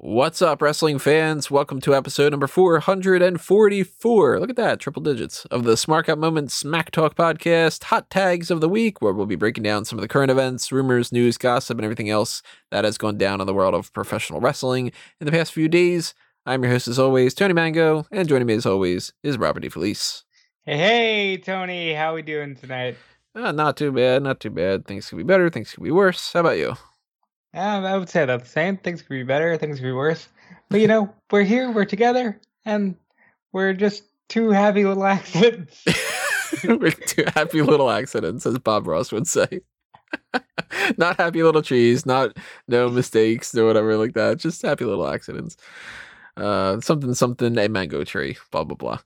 What's up, wrestling fans? Welcome to episode number 444. Look at that, triple digits of the Smark Out Moment Smack Talk podcast, hot tags of the week, where we'll be breaking down some of the current events, rumors, news, gossip, and everything else that has gone down in the world of professional wrestling in the past few days. I'm your host, as always, Tony Mango, and joining me, as always, is Robert DeFelice. Hey, hey, Tony, how are we doing tonight? Uh, not too bad, not too bad. Things could be better, things could be worse. How about you? Um, I would say that's the same. Things could be better, things could be worse. But you know, we're here, we're together, and we're just two happy little accidents. we're two happy little accidents, as Bob Ross would say. not happy little trees, not no mistakes or whatever like that. Just happy little accidents. Uh, something, something, a mango tree, blah blah blah.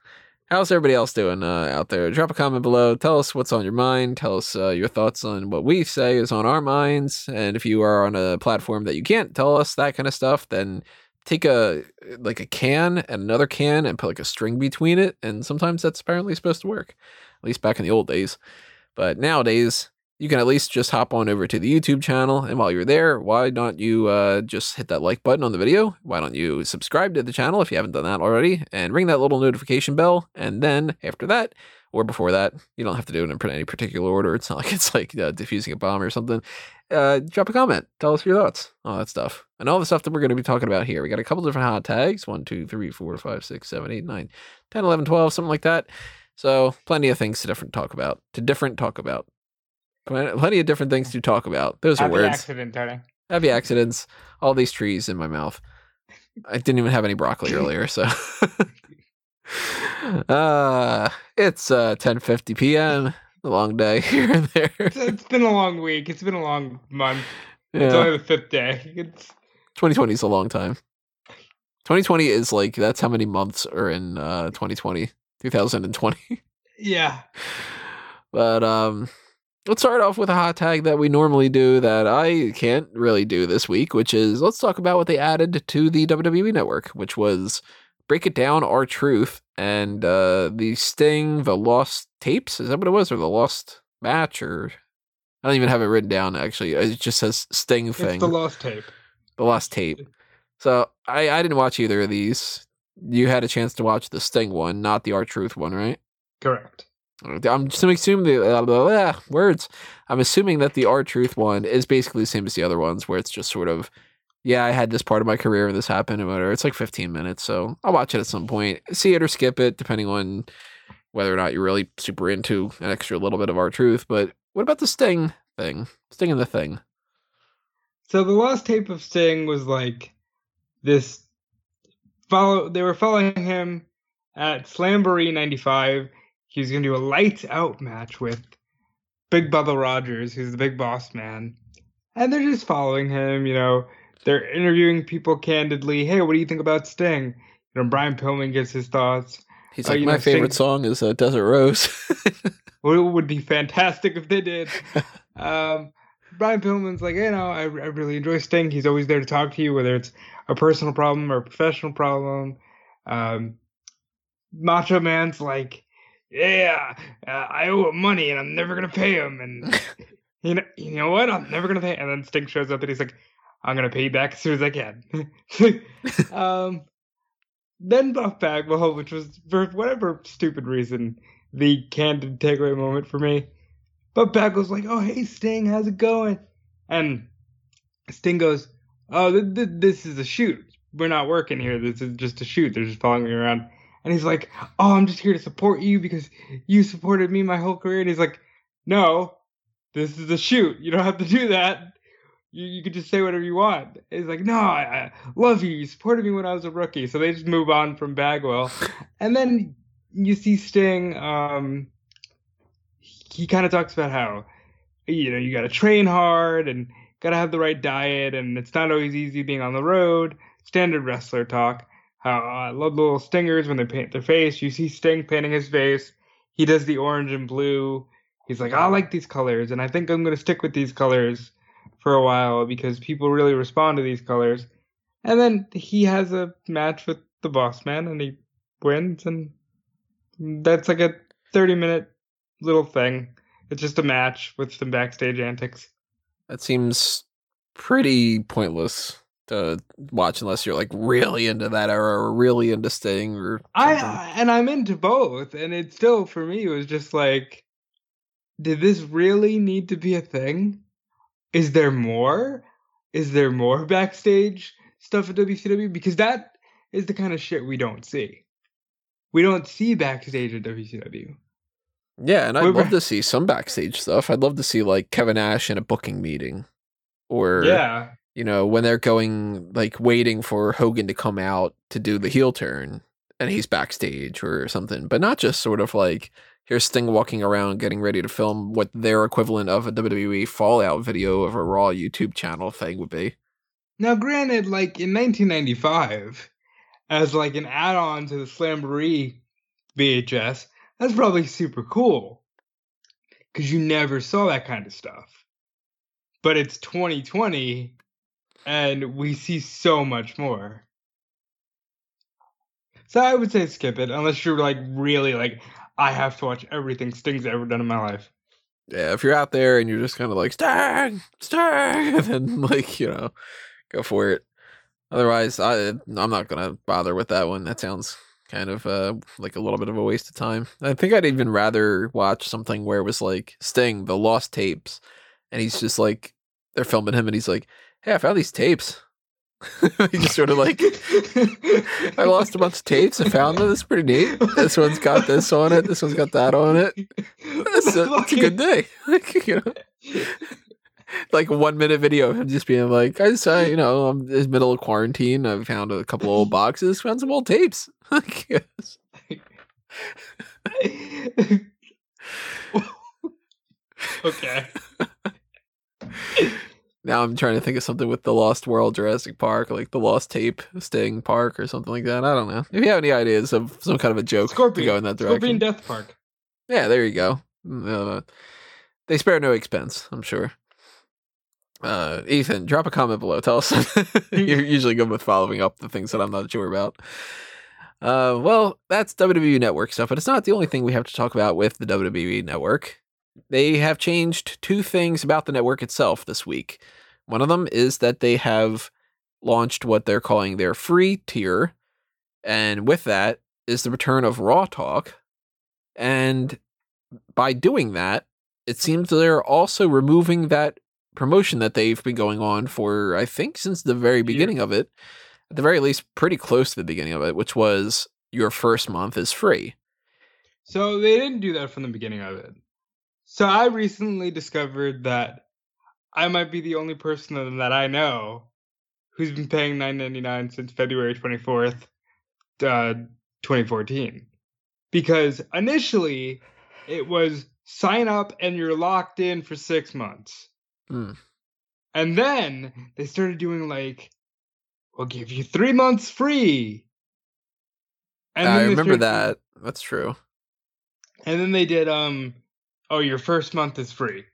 How's everybody else doing uh, out there? Drop a comment below. Tell us what's on your mind. Tell us uh, your thoughts on what we say is on our minds. And if you are on a platform that you can't tell us that kind of stuff, then take a like a can and another can and put like a string between it. And sometimes that's apparently supposed to work, at least back in the old days. But nowadays, you can at least just hop on over to the YouTube channel. And while you're there, why don't you uh, just hit that like button on the video? Why don't you subscribe to the channel if you haven't done that already and ring that little notification bell? And then after that, or before that, you don't have to do it in any particular order. It's not like it's like uh, diffusing a bomb or something. Uh, drop a comment. Tell us your thoughts. All that stuff. And all the stuff that we're going to be talking about here. We got a couple different hot tags 1, 2, 3, 4, 5, 6, 7, 8, 9, 10, 11, 12, something like that. So plenty of things to different talk about. To different talk about. Plenty of different things to talk about. Those Happy are words. accident, Tony. Happy accidents. All these trees in my mouth. I didn't even have any broccoli earlier, so. uh, it's uh 10:50 p.m. A long day here and there. It's, it's been a long week. It's been a long month. It's only the fifth day. It's 2020 is a long time. 2020 is like that's how many months are in uh 2020, 2020. yeah. But um, let's start off with a hot tag that we normally do that I can't really do this week, which is let's talk about what they added to the WWE network, which was break it down, R Truth, and uh, the Sting, the Lost Tapes. Is that what it was, or the Lost Match, or I don't even have it written down. Actually, it just says Sting thing, It's the lost tape. the Lost Tape. So I I didn't watch either of these. You had a chance to watch the Sting one, not the R Truth one, right? Correct. I'm just assuming the uh, blah, blah, words. I'm assuming that the R Truth one is basically the same as the other ones, where it's just sort of, yeah, I had this part of my career and this happened and whatever. It's like 15 minutes, so I'll watch it at some point, see it or skip it, depending on whether or not you're really super into an extra little bit of R Truth. But what about the Sting thing? Sting and the thing. So the lost tape of Sting was like this follow they were following him at Slamboree 95. He was going to do a lights out match with Big Bubba Rogers, who's the big boss man. And they're just following him, you know, they're interviewing people candidly. Hey, what do you think about Sting? You know, Brian Pillman gives his thoughts. He's Oh, like, my know, Sting- favorite song is uh, Desert Rose. Well, it would be fantastic if they did. um, Brian Pillman's like, you know, I, I really enjoy Sting. He's always there to talk to you, whether it's a personal problem or a professional problem. Um, Macho Man's like, yeah, uh, I owe him money and I'm never gonna pay him. And you know, you know what? I'm never gonna pay. And then Sting shows up and he's like, I'm gonna pay you back as soon as I can. um, then Buff Bagwell, which was for whatever stupid reason the candid takeaway moment for me. But Bagwell's like, "Oh, hey Sting, how's it going?" And Sting goes, "Oh, th- th- this is a shoot. We're not working here. This is just a shoot. They're just following me around." And he's like, "Oh, I'm just here to support you because you supported me my whole career." And he's like, "No, this is a shoot. You don't have to do that. You you could just say whatever you want." And he's like, "No, I, I love you. You supported me when I was a rookie." So they just move on from Bagwell, and then you see Sting. Um, he kind of talks about how you know you got to train hard and got to have the right diet, and it's not always easy being on the road. Standard wrestler talk. How uh, I love little stingers when they paint their face. You see Sting painting his face. He does the orange and blue. He's like, I like these colors, and I think I'm gonna stick with these colors for a while because people really respond to these colors. And then he has a match with the boss man, and he wins, and that's like a 30 minute little thing. It's just a match with some backstage antics. that seems pretty pointless to watch unless you're like really into that era or really into Sting or I something. I- and I'm into both, and it still for me was just like, did this really need to be a thing? Is there more? Is there more backstage stuff at WCW? Because that is the kind of shit we don't see. We don't see backstage at WCW. Yeah, and I'd Wait, love to see some backstage stuff. I'd love to see like Kevin Nash in a booking meeting, or yeah, you know when they're going like waiting for Hogan to come out to do the heel turn, and he's backstage or something, but not just sort of like here's Sting walking around getting ready to film what their equivalent of a WWE Fallout video of a Raw YouTube channel thing would be. Now, granted, like in 1995, as like an add-on to the Slamboree VHS, that's probably super cool because you never saw that kind of stuff. But it's 2020, and we see so much more. So I would say skip it unless you're like really like I have to watch everything Sting's ever done in my life. Yeah, if you're out there and you're just kind of like Sting, Sting, then like you know, go for it. Otherwise, I I'm not gonna bother with that one. That sounds kind of uh like a little bit of a waste of time. I think I'd even rather watch something where it was like Sting, the lost tapes, and he's just like they're filming him, and he's like, "Hey, I found these tapes." he just sort of like I lost a bunch of tapes and found them. It's pretty neat. This one's got this on it. This one's got that on it. It's a, that's a good day. Like, you know, like a one minute video of him just being like, I just, you know, I'm in the middle of quarantine. I found a couple old boxes, found some old tapes. Okay. Now I'm trying to think of something with the Lost World Jurassic Park, like the Lost Tape Sting Park or something like that. I don't know. If you have any ideas of some kind of a joke Scorpion. to go in that direction. Scorpion Death Park. Yeah, there you go. Mm, Uh, they spare no expense, I'm sure. Uh, Ethan, drop a comment below. Tell us. You're usually good with following up the things that I'm not sure about. Uh, well, that's WWE Network stuff, but it's not the only thing we have to talk about with the WWE Network. They have changed two things about the network itself this week. One of them is that they have launched what they're calling their free tier, and with that is the return of Raw Talk. And by doing that, it seems they're also removing that promotion that they've been going on for, I think, since the very beginning of it. At the very least, pretty close to the beginning of it, which was your first month is free. So they didn't do that from the beginning of it. So I recently discovered that I might be the only person that I know who's been paying nine ninety nine since February twenty fourth, uh, twenty fourteen. Because initially it was sign up and you're locked in for six months. Hmm. And then they started doing like, we'll give you three months free. And I remember that. That's true. and then they did um oh your first month is free.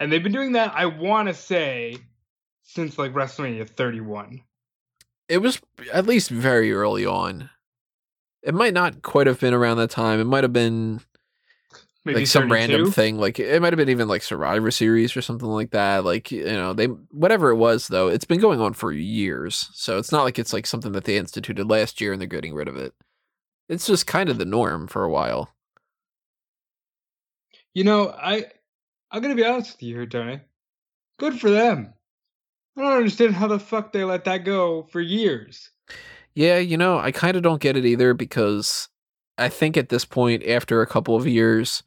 And they've been doing that I want to say since like WrestleMania 31. It was at least very early on. It might not quite have been around that time. It might have been Maybe like some random thing like it might have been even like survivor series or something like that like you know they whatever it was though it's been going on for years so it's not like it's like something that they instituted last year and they're getting rid of it it's just kind of the norm for a while You know, I I'm gonna be honest with you here, Tony. Good for them. I don't understand how the fuck they let that go for years. yeah you know i kind of don't get it either because i think at this point after a couple of years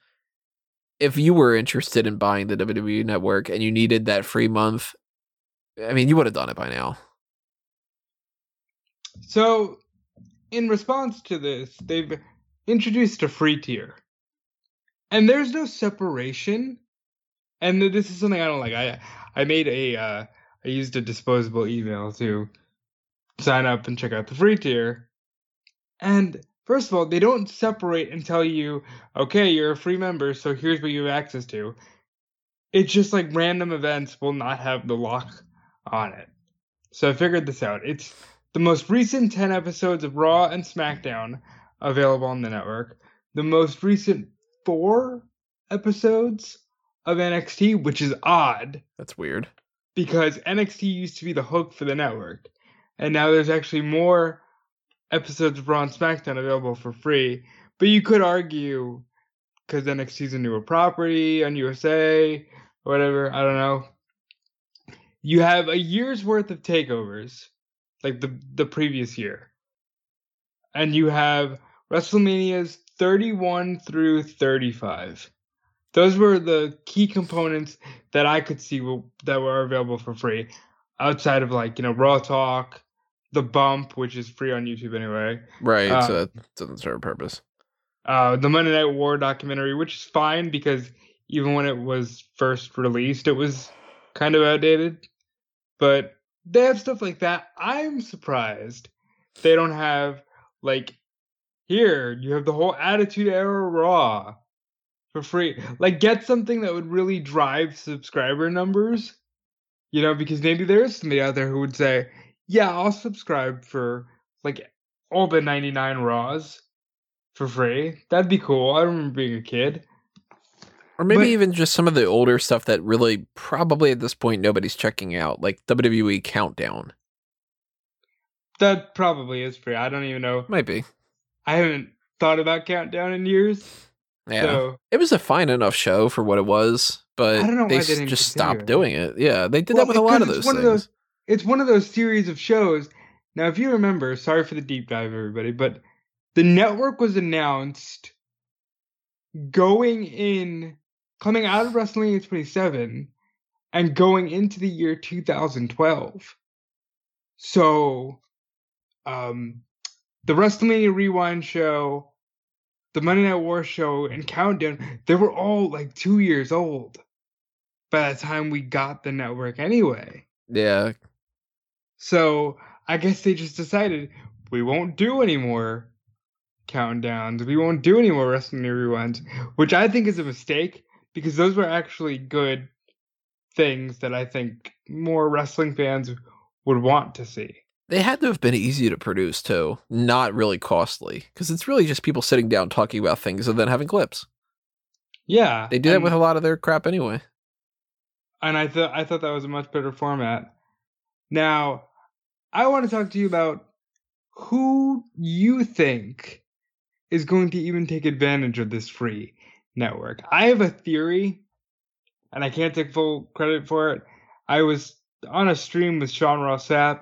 if you were interested in buying the wwe network and you needed that free month i mean you would have done it by now So, in response to this, they've introduced a free tier. And there's no separation. And this is something I don't like. I I made a uh I used a disposable email to sign up and check out the free tier. And first of all, they don't separate and tell you, okay, you're a free member, so here's what you have access to. It's just like random events will not have the lock on it. So I figured this out. It's the most recent 10 episodes of Raw and SmackDown available on the network, the most recent four episodes of NXT, which is odd that's weird because NXT used to be the hook for the network, and now there's actually more episodes of Raw and SmackDown available for free. But you could argue because NXT is a newer property on USA or whatever. I don't know. You have a year's worth of takeovers, like the the previous year, and you have WrestleManias 31 through 35. Those were the key components that I could see that were available for free, outside of like you know Raw Talk, the Bump, which is free on YouTube anyway. Right, uh, so that doesn't serve a purpose. Uh, the Monday Night War documentary, which is fine because even when it was first released, it was kind of outdated. But they have stuff like that. I'm surprised they don't have like here you have the whole Attitude Era Raw for free. Like get something that would really drive subscriber numbers. You know, because maybe there is somebody out there who would say, "Yeah, I'll subscribe for like all the 99 Raws for free." That'd be cool. I remember being a kid. Or maybe but, even just some of the older stuff that really probably at this point nobody's checking out, like WWE Countdown. That probably is free. I don't even know. Might be. I haven't thought about Countdown in years. Yeah. So, it was a fine enough show for what it was, but I don't know they, they just stopped doing it. Yeah, they did well, that with a lot of those things. Of those, it's one of those series of shows. Now, if you remember, sorry for the deep dive, everybody, but the network was announced going in coming out of WrestleMania 27 and going into the year 2012. So, um, the WrestleMania Rewind show, the Monday Night War show, and Countdown, they were all like two years old by the time we got the network anyway. Yeah. So, I guess they just decided we won't do any more countdowns. We won't do any more WrestleMania Rewinds, which I think is a mistake because those were actually good things that I think more wrestling fans would want to see. They had to have been easy to produce too, not really costly, because it's really just people sitting down talking about things and then having clips. Yeah, they do that with a lot of their crap anyway. And I thought I thought that was a much better format. Now, I want to talk to you about who you think is going to even take advantage of this free network. I have a theory, and I can't take full credit for it. I was on a stream with Sean Ross Sapp,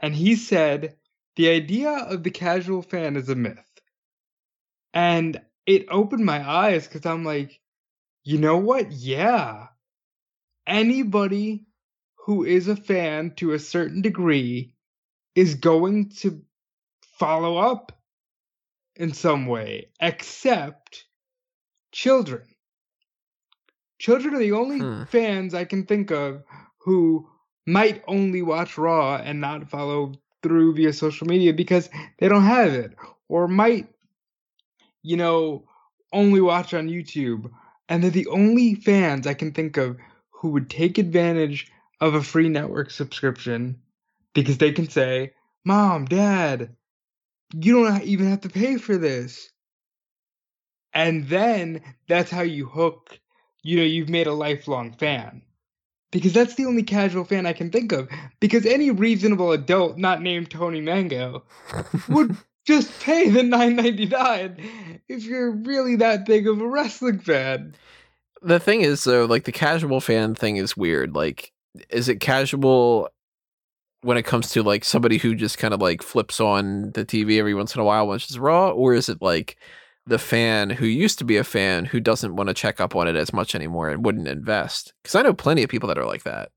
and he said the idea of the casual fan is a myth. And it opened my eyes because I'm like, you know what? Yeah. Anybody who is a fan to a certain degree is going to follow up in some way, except children. Children are the only hmm. fans I can think of who might only watch Raw and not follow through via social media because they don't have it, or might, you know, only watch on YouTube. And they're the only fans I can think of who would take advantage of a free network subscription because they can say, Mom, Dad, you don't even have to pay for this. And then that's how you hook you know you've made a lifelong fan because that's the only casual fan i can think of. Because any reasonable adult not named tony mango would just pay the 9.99 if you're really that big of a wrestling fan. The thing is though like the casual fan thing is weird. Like is it casual when it comes to like somebody who just kind of like flips on the tv every once in a while watches raw? Or is it like the fan who used to be a fan who doesn't want to check up on it as much anymore and wouldn't invest. Because I know plenty of people that are like that,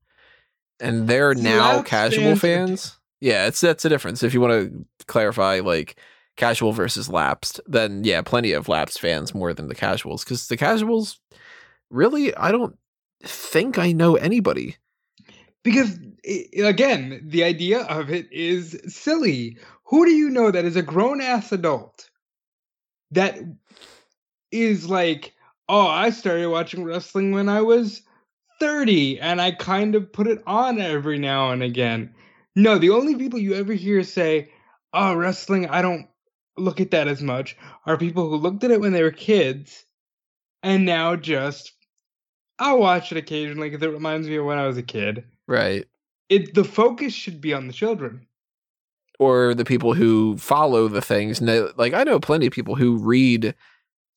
and they're now casual fans. Yeah, it's that's a difference. If you want to clarify, like casual versus lapsed, then yeah, plenty of lapsed fans more than the casuals. Because the casuals, really, I don't think I know anybody. Because again, the idea of it is silly. Who do you know that is a grown ass adult that is like, oh, I started watching wrestling when I was 30 and I kind of put it on every now and again. No, the only people you ever hear say, oh, wrestling, I don't look at that as much, are people who looked at it when they were kids and now just I'll watch it occasionally because it reminds me of when I was a kid. Right. It the focus should be on the children. Or the people who follow the things. Know, like I know plenty of people who read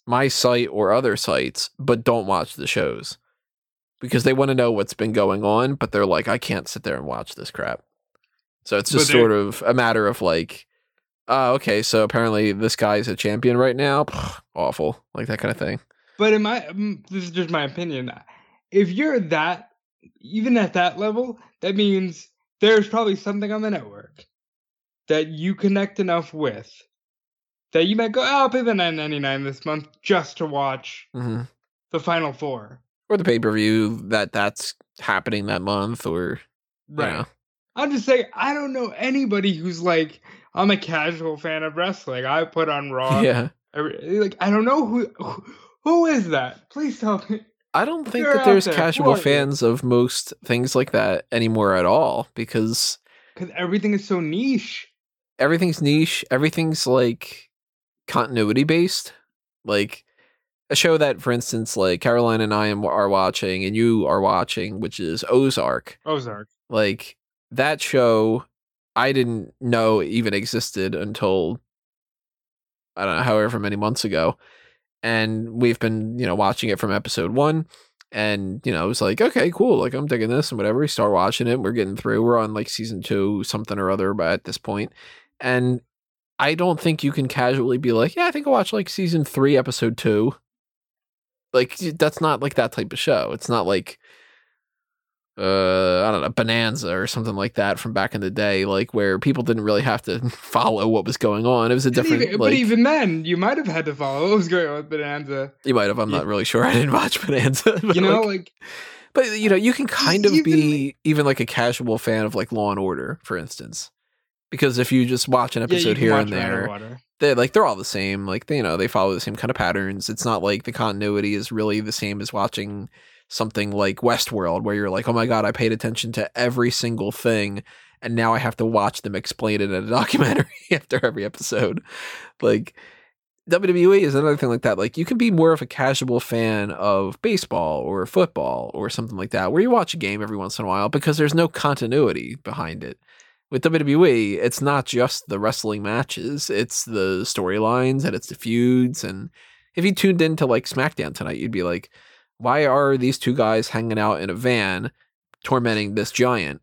my site or other sites, but don't watch the shows because they want to know what's been going on, but they're like, I can't sit there and watch this crap. So it's just sort of a matter of like, uh, okay, so apparently this guy's a champion right now. Awful, like that kind of thing. But in my, mm, this is just my opinion. If you're that, even at that level, that means there's probably something on the network that you connect enough with that you might go, oh, I'll pay the nine ninety nine this month just to watch mm-hmm. the final four or the pay per view that that's happening that month, or right. Know. I'm just saying, I don't know anybody who's like, I'm a casual fan of wrestling. I put on Raw. Yeah. Every, like, I don't know who who is that. Please tell me. I don't think that there's there. casual fans of most things like that anymore at all because because everything is so niche. Everything's niche. Everything's like continuity based. Like a show that, for instance, like Caroline and I am, are watching and you are watching, which is Ozark. Ozark. Like that show, I didn't know even existed until I don't know, however many months ago. And we've been, you know, watching it from episode one. And, you know, it was like, okay, cool. Like, I'm digging this and whatever. We start watching it. We're getting through. We're on like season two, something or other, but at this point. And I don't think you can casually be like, yeah, I think I'll watch like season three, episode two like that's not like that type of show. It's not like uh I don't know, Bonanza or something like that from back in the day, like where people didn't really have to follow what was going on. It was a different even, like, But even then, you might have had to follow what was going on with Bonanza. You might have, I'm yeah. not really sure. I didn't watch Bonanza. You know, like, like But you know, you can kind of even, be even like a casual fan of like Law and Order, for instance. Because if you just watch an episode yeah, here and there, they like they're all the same. Like they, you know, they follow the same kind of patterns. It's not like the continuity is really the same as watching something like Westworld, where you're like, oh my god, I paid attention to every single thing, and now I have to watch them explain it in a documentary after every episode. Like WWE is another thing like that. Like you can be more of a casual fan of baseball or football or something like that, where you watch a game every once in a while because there's no continuity behind it with WWE, it's not just the wrestling matches, it's the storylines and it's the feuds. And if you tuned into like SmackDown tonight, you'd be like, why are these two guys hanging out in a van tormenting this giant?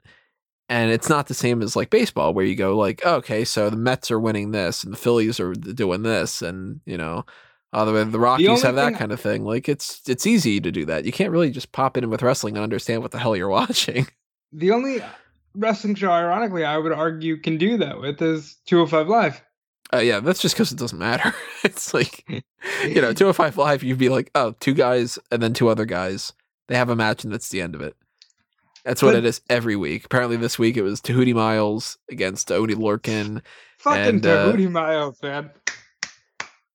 And it's not the same as like baseball, where you go like, okay, so the Mets are winning this and the Phillies are doing this, and you know, uh, the, the Rockies the have that kind of thing. Like it's it's easy to do that. You can't really just pop in with wrestling and understand what the hell you're watching. The only wrestling show, ironically, I would argue can do that with is 205 Live. Uh, yeah, that's just because it doesn't matter. it's like, you know, 205 Live, you'd be like, oh, two guys and then two other guys. They have a match and that's the end of it. That's what but, it is every week. Apparently, this week it was Tehuti Miles against Oney Lorcan. Fucking and, Tehuti uh, Miles, man.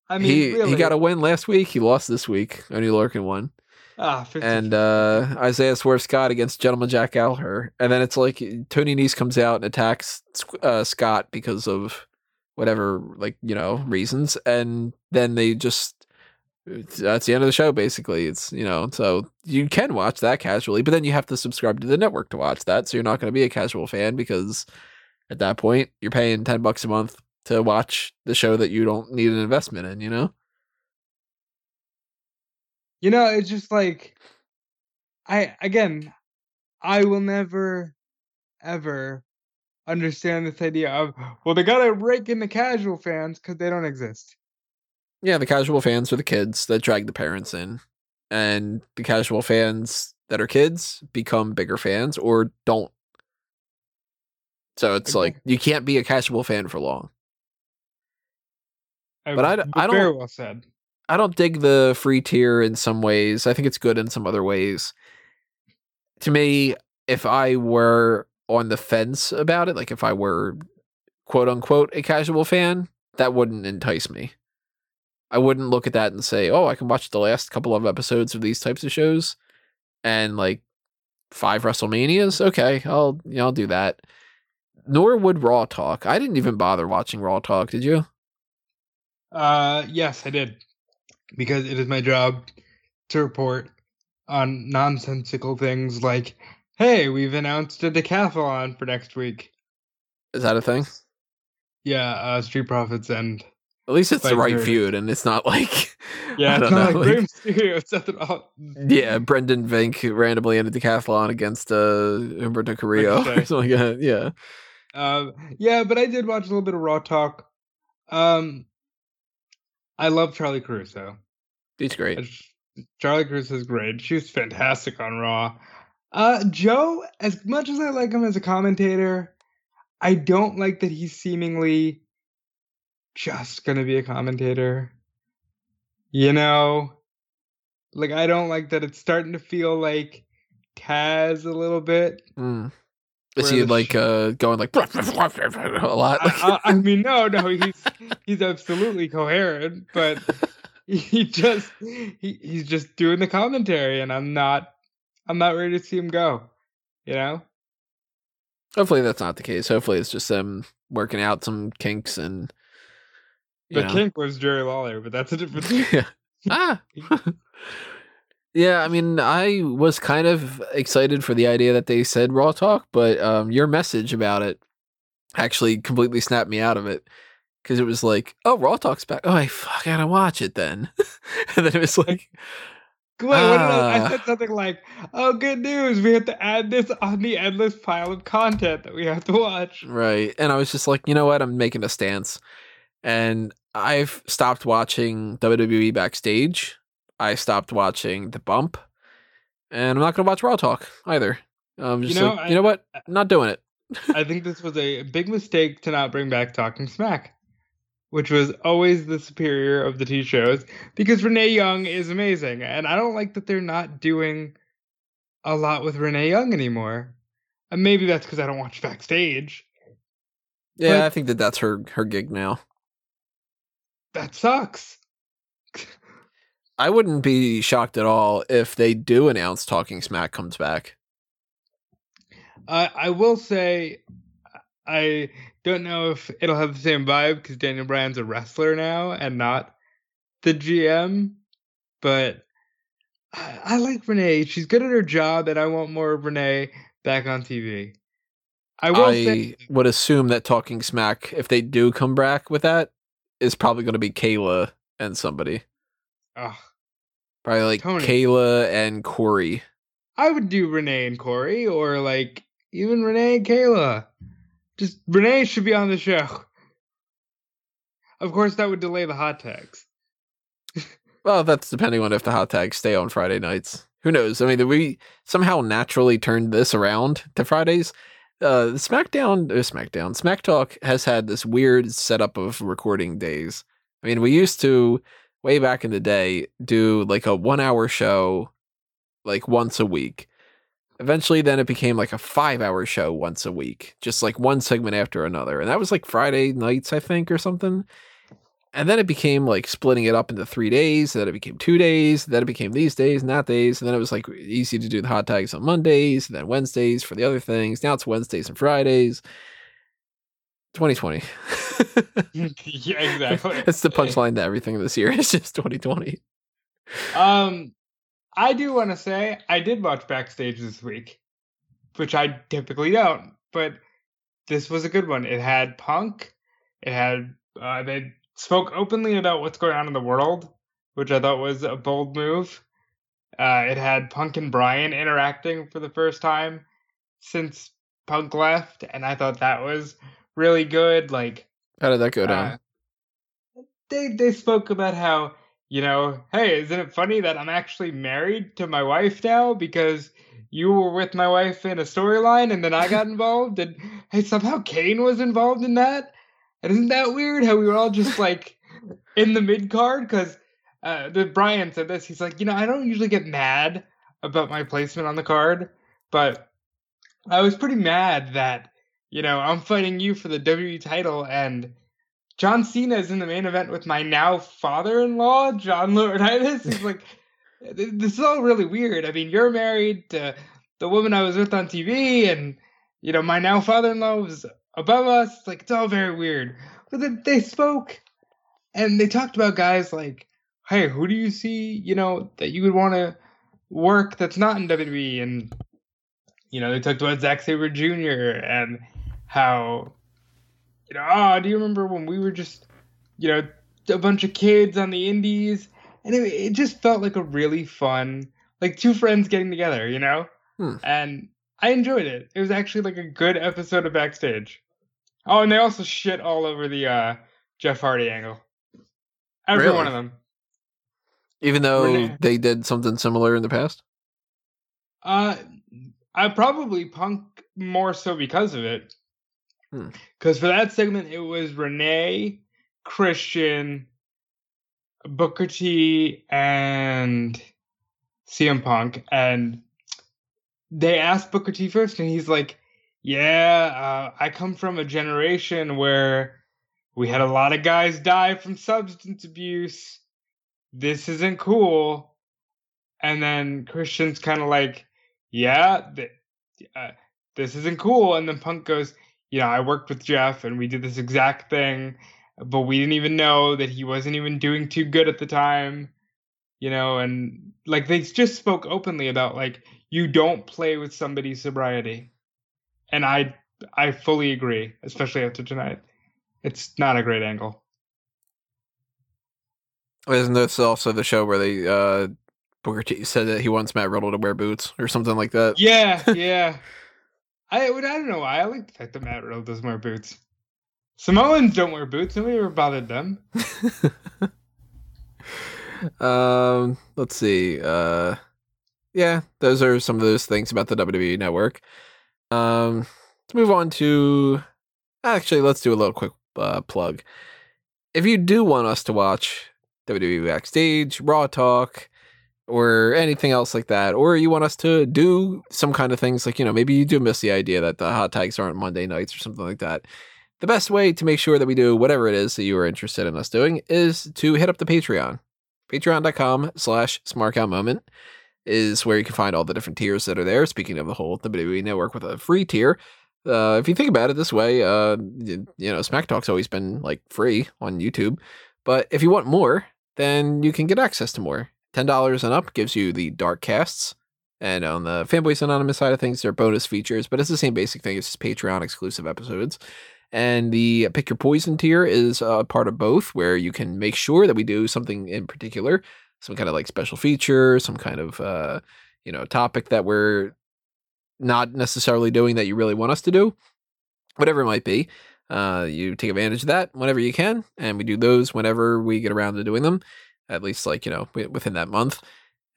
I mean, he really. he got a win last week. He lost this week. Oney Lorcan won. Ah, and uh, Isaiah Swerve Scott against Gentleman Jack Gallagher, and then it's like Tony Nese comes out and attacks uh, Scott because of whatever, like you know, reasons, and then they just that's the end of the show. Basically, it's you know, so you can watch that casually, but then you have to subscribe to the network to watch that, so you're not going to be a casual fan because at that point you're paying ten bucks a month to watch the show that you don't need an investment in. You know. You know, it's just like I again, I will never ever understand this idea of well they gotta rake in the casual fans because they don't exist. Yeah, the casual fans are the kids that drag the parents in. And the casual fans that are kids become bigger fans or don't. So it's okay. like you can't be a casual fan for long. I, but I, I don't. Very well said. I don't dig the free tier in some ways. I think it's good in some other ways. To me, if I were on the fence about it, like if I were quote unquote a casual fan, that wouldn't entice me. I wouldn't look at that and say, "Oh, I can watch the last couple of episodes of these types of shows and like five WrestleManias. Okay, I'll you know, I'll do that." Nor would Raw Talk. I didn't even bother watching Raw Talk. Did you? Uh, yes, I did because it is my job to report on nonsensical things like, "Hey, we've announced a decathlon for next week." Is that a thing? Yeah, uh, Street Profits and At least it's the right feud, and it's not like yeah, it's not know, like like- Rey Mysterio set it all. yeah, Brendan Vink randomly in a decathlon against uh Humberto Carrillo or something like that. Yeah, Um, yeah, but I did watch a little bit of Raw Talk. Um, I love Charly Caruso. he's great. Charly Caruso is great. She was fantastic on Raw. Uh, Joe, as much as I like him as a commentator, I don't like that he's seemingly just gonna be a commentator. You know, like I don't like that it's starting to feel like Taz a little bit. Mm. Is he like uh going like a lot? I, I, I mean, no, no, he's he's absolutely coherent, but he just he, he's just doing the commentary, and I'm not I'm not ready to see him go. You know, hopefully that's not the case. Hopefully it's just them working out some kinks and the know. kink was Jerry Lawler, but that's a different. thing. yeah. Ah. yeah, I mean, I was kind of excited for the idea that they said raw talk, but um, your message about it actually completely snapped me out of it because it was like, "Oh, raw talk's back. Oh, I fuck, I gotta watch it then." and then it was like, Come on, what did I, I Ah. said something like, "Oh, good news! We have to add this on the endless pile of content that we have to watch." right, and I was just like, you know what? I'm making a stance, and I've stopped watching WWE backstage. I stopped watching The Bump, and I'm not gonna watch Raw Talk either. I'm just know, like, I- you know what? not doing it. I think this was a big mistake to not bring back Talking Smack, which was always the superior of the two shows because Renee Young is amazing, and I don't like that they're not doing a lot with Renee Young anymore. And maybe that's because I don't watch backstage. Yeah, But- I think that that's her her gig now. That sucks. I wouldn't be shocked at all if they do announce Talking Smack comes back. I I will say, I don't know if it'll have the same vibe because Daniel Bryan's a wrestler now and not the GM. But I, I like Renee. She's good at her job, and I want more of Renee back on TV. I will I say, would assume that Talking Smack, if they do come back with that, is probably going to be Kayla and somebody. ugh, Probably like Tony. Kayla and Corey. I would do Renee and Corey, or like even Renee and Kayla. Just Renee should be on the show. Of course, that would delay the hot tags. Well, that's depending on if the hot tags stay on Friday nights. Who knows? I mean, we somehow naturally turned this around to Fridays. Uh, SmackDown, uh, SmackDown, Smack Talk has had this weird setup of recording days. I mean, we used to way back in the day do like a one hour show like once a week. Eventually, then it became like a five hour show once a week, just like one segment after another. And that was like Friday nights, I think, or something. And then it became like splitting it up into three days. Then it became two days. Then it became these days and that days. And then it was like easy to do the hot tags on Mondays, and then Wednesdays for the other things. Now it's Wednesdays and Fridays. 2020. yeah, exactly. That's the punchline to everything this year. It's just 2020. Um, I do want to say I did watch backstage this week, which I typically don't, but this was a good one. It had Punk. It had uh, they spoke openly about what's going on in the world, which I thought was a bold move. Uh, it had Punk and Brian interacting for the first time since Punk left, and I thought that was really good. Like How did that go down? uh, they they spoke about how you know, hey, isn't it funny that I'm actually married to my wife now because you were with my wife in a storyline and then I got involved and hey, somehow Kane was involved in that. And isn't that weird how we were all just like in the mid card because uh, the Brian said this. He's like, you know, I don't usually get mad about my placement on the card, but I was pretty mad that you know I'm fighting you for the WWE title and John Cena is in the main event with my now father-in-law, John Laurinaitis. He's like, this is all really weird. I mean, you're married to the woman I was with on TV, and you know, my now father-in-law was above us. It's like it's all very weird. But then they spoke, and they talked about guys like, hey, who do you see? You know, that you would want to work that's not in WWE, and you know they talked about Zack Sabre Jr. and how you know, oh, do you remember when we were just you know a bunch of kids on the indies, and it, it just felt like a really fun, like two friends getting together, you know, Hmm. and I enjoyed it. It was actually like a good episode of backstage. Oh, and they also shit all over the uh, Jeff Hardy angle. Every Really? one of them. Even though Renee- they did something similar in the past. Uh, I probably punk more so because of it. Hmm. Because for that segment, it was Renee, Christian, Booker T, and CM Punk, and they asked Booker T first, and he's like, "Yeah, uh, I come from a generation where we had a lot of guys die from substance abuse. This isn't cool." And then Christian's kind of like, "Yeah, th- uh, this isn't cool." And then Punk goes, "You know, I worked with Jeff, and we did this exact thing." but we didn't even know that he wasn't even doing too good at the time you know and like they just spoke openly about like you don't play with somebody's sobriety and i i fully agree especially after tonight it's not a great angle Isn't this also the show where they uh Booker T said that he wants Matt Riddle to wear boots or something like that? yeah yeah i would i don't know why i like the fact that matt riddle doesn't wear boots samoans don't wear boots nobody ever bothered them um, let's see. Uh, yeah, those are some of those things about the WWE network. Um, let's move on to. Actually, let's do a little quick uh, plug. If you do want us to watch WWE Backstage, Raw Talk, or anything else like that, or you want us to do some kind of things like, you know, maybe you do miss the idea that the hot tags aren't Monday nights or something like that. The best way to make sure that we do whatever it is that you are interested in us doing is to hit up the Patreon. Patreon.com slash smarkout moment is where you can find all the different tiers that are there. Speaking of the whole wwe network with a free tier uh, if you think about it this way uh, you, you know smack talk's always been like free on youtube. But if you want more then you can get access to more $10 and up gives you the dark casts and on the fanboys anonymous side of things there are bonus features but it's the same basic thing it's just patreon exclusive episodes and the pick your poison tier is a part of both, where you can make sure that we do something in particular, some kind of like special feature, some kind of uh, you know topic that we're not necessarily doing that you really want us to do, whatever it might be. Uh, you take advantage of that whenever you can, and we do those whenever we get around to doing them, at least like you know within that month.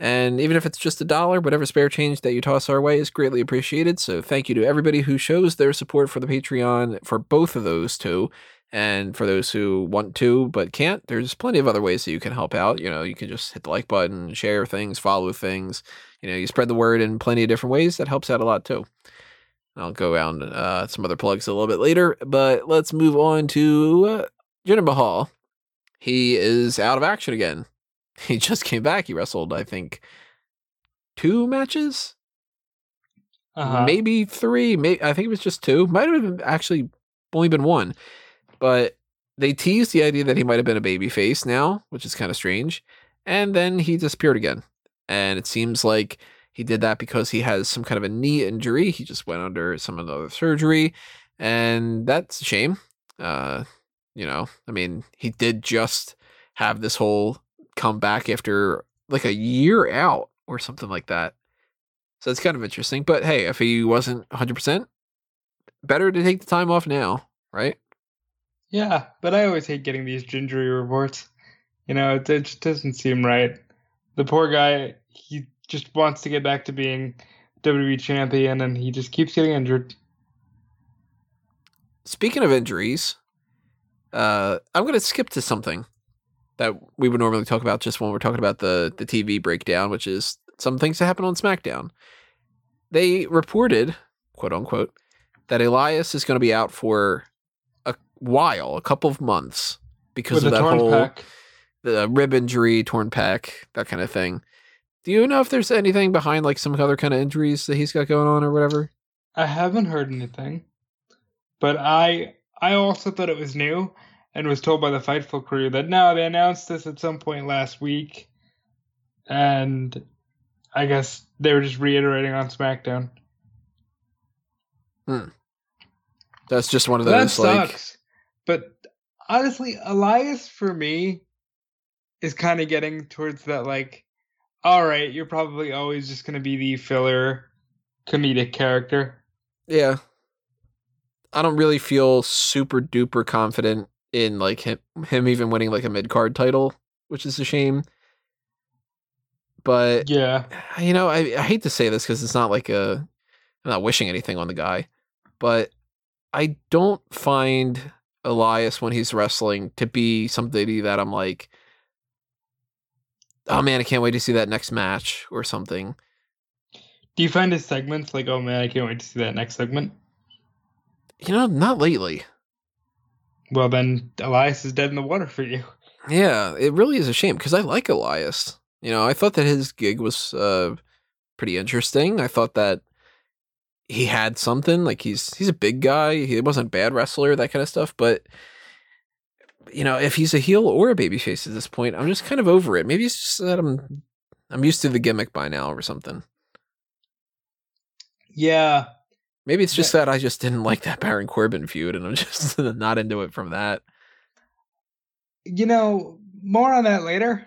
And even if it's just a dollar, whatever spare change that you toss our way is greatly appreciated. So thank you to everybody who shows their support for the Patreon for both of those two. And for those who want to but can't, there's plenty of other ways that you can help out. You know, you can just hit the like button, share things, follow things. You know, you spread the word in plenty of different ways. That helps out a lot too. I'll go around uh, some other plugs a little bit later, but let's move on to uh, Jinder Mahal. He is out of action again. He just came back. He wrestled, I think, two matches, uh-huh. maybe three. Maybe I think it was just two. Might have been actually only been one, but they teased the idea that he might have been a baby face now, which is kind of strange. And then he disappeared again, and it seems like he did that because he has some kind of a knee injury. He just went under some other surgery, and that's a shame. Uh, you know, I mean, he did just have this whole comeback after like a year out or something like that. So it's kind of interesting. But hey, if he wasn't 100%, better to take the time off now, right? Yeah, but I always hate getting these gingery reports. You know, it, it just doesn't seem right. The poor guy, he just wants to get back to being WWE champion, and he just keeps getting injured. Speaking of injuries, uh, I'm going to skip to something that we would normally talk about just when we're talking about the, the TV breakdown, which is some things that happen on SmackDown. They reported, quote unquote, that Elias is going to be out for a while, a couple of months, because With of that torn whole pec. the rib injury, torn pack, that kind of thing. Do you know if there's anything behind like some other kind of injuries that he's got going on or whatever? I haven't heard anything, but I I also thought it was new and was told by the Fightful crew that no, they announced this at some point last week, and I guess they were just reiterating on SmackDown. Hmm. That's just one of that those like sucks. But honestly, Elias for me is kind of getting towards that like, all right, you're probably always just gonna be the filler comedic character. yeah. I don't really feel super duper confident in like him him even winning like a mid card title, which is a shame. But Yeah. you know, I, I hate to say this because it's not like a I'm not wishing anything on the guy, but I don't find Elias when he's wrestling to be somebody that I'm like, oh man, I can't wait to see that next match or something. Do you find his segments like, oh man, I can't wait to see that next segment? You know, not lately. Well, then Elias is dead in the water for you. Yeah, it really is a shame because I like Elias. You know, I thought that his gig was uh, pretty interesting. I thought that he had something. Like he's he's a big guy. He wasn't a bad wrestler, that kind of stuff. But you know, if he's a heel or a babyface at this point, I'm just kind of over it. Maybe it's just that I'm I'm used to the gimmick by now or something. Yeah. Maybe it's just that I just didn't like that Baron Corbin feud, and I'm just not into it from that. You know, more on that later.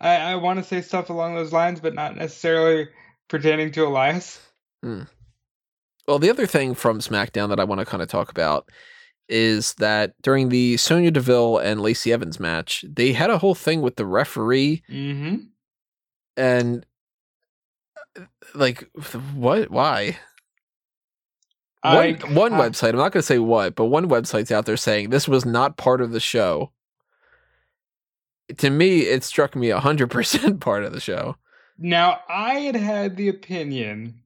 I, I want to say stuff along those lines, but not necessarily pertaining to Elias. Well, the other thing from SmackDown that I want to kind of talk about is that during the Sonya Deville and Lacey Evans match, they had a whole thing with the referee Mm-hmm. and uh, like what why I, one, one I- website i'm not going to say what but one website's out there saying this was not part of the show to me it struck me 100% part of the show Now, I had had the opinion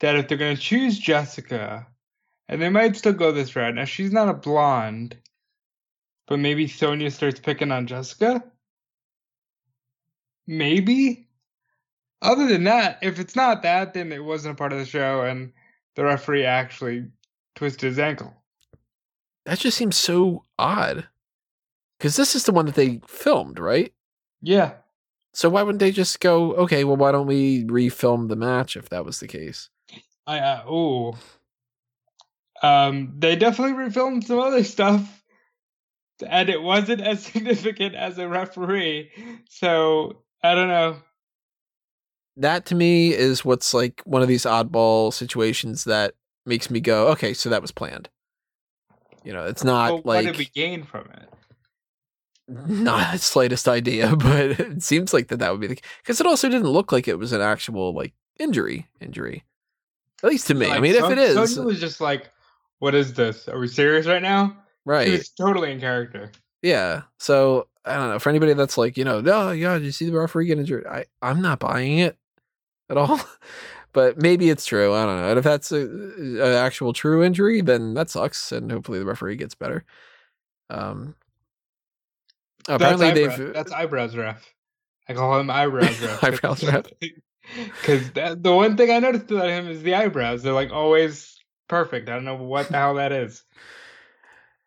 that if they're going to choose Jessica, and they might still go this route. Now, she's not a blonde, but maybe Sonya starts picking on Jessica? Maybe? Other than that, if it's not that, then it wasn't a part of the show, and the referee actually twisted his ankle. that just seems so odd because this is the one that they filmed right Yeah. so why wouldn't they just go okay well why don't we refilm the match if that was the case I, uh, ooh. Um, they definitely refilmed some other stuff, and it wasn't as significant as a referee. So I don't know. That to me is what's like one of these oddball situations that makes me go, okay, so that was planned. You know, it's not like what did we gain from it? not the slightest idea, but it seems like that that would be the because it also didn't look like it was an actual like injury injury. At least to me. I Like, mean, if it is Sonya was just like, "What is this? Are we serious right now?" Right, was totally in character. yeah. So I don't know for anybody that's like, you know, no, yeah, did you see the referee get injured? I I'm not buying it at all. But maybe it's true. I don't know. And if that's an actual true injury, then that sucks. And hopefully the referee gets better. Um, apparently that's, they've that's eyebrows ref. I call him eyebrows ref. Eyebrows ref. Because the one thing I noticed about him is the eyebrows. They're like always perfect. I don't know what the hell that is.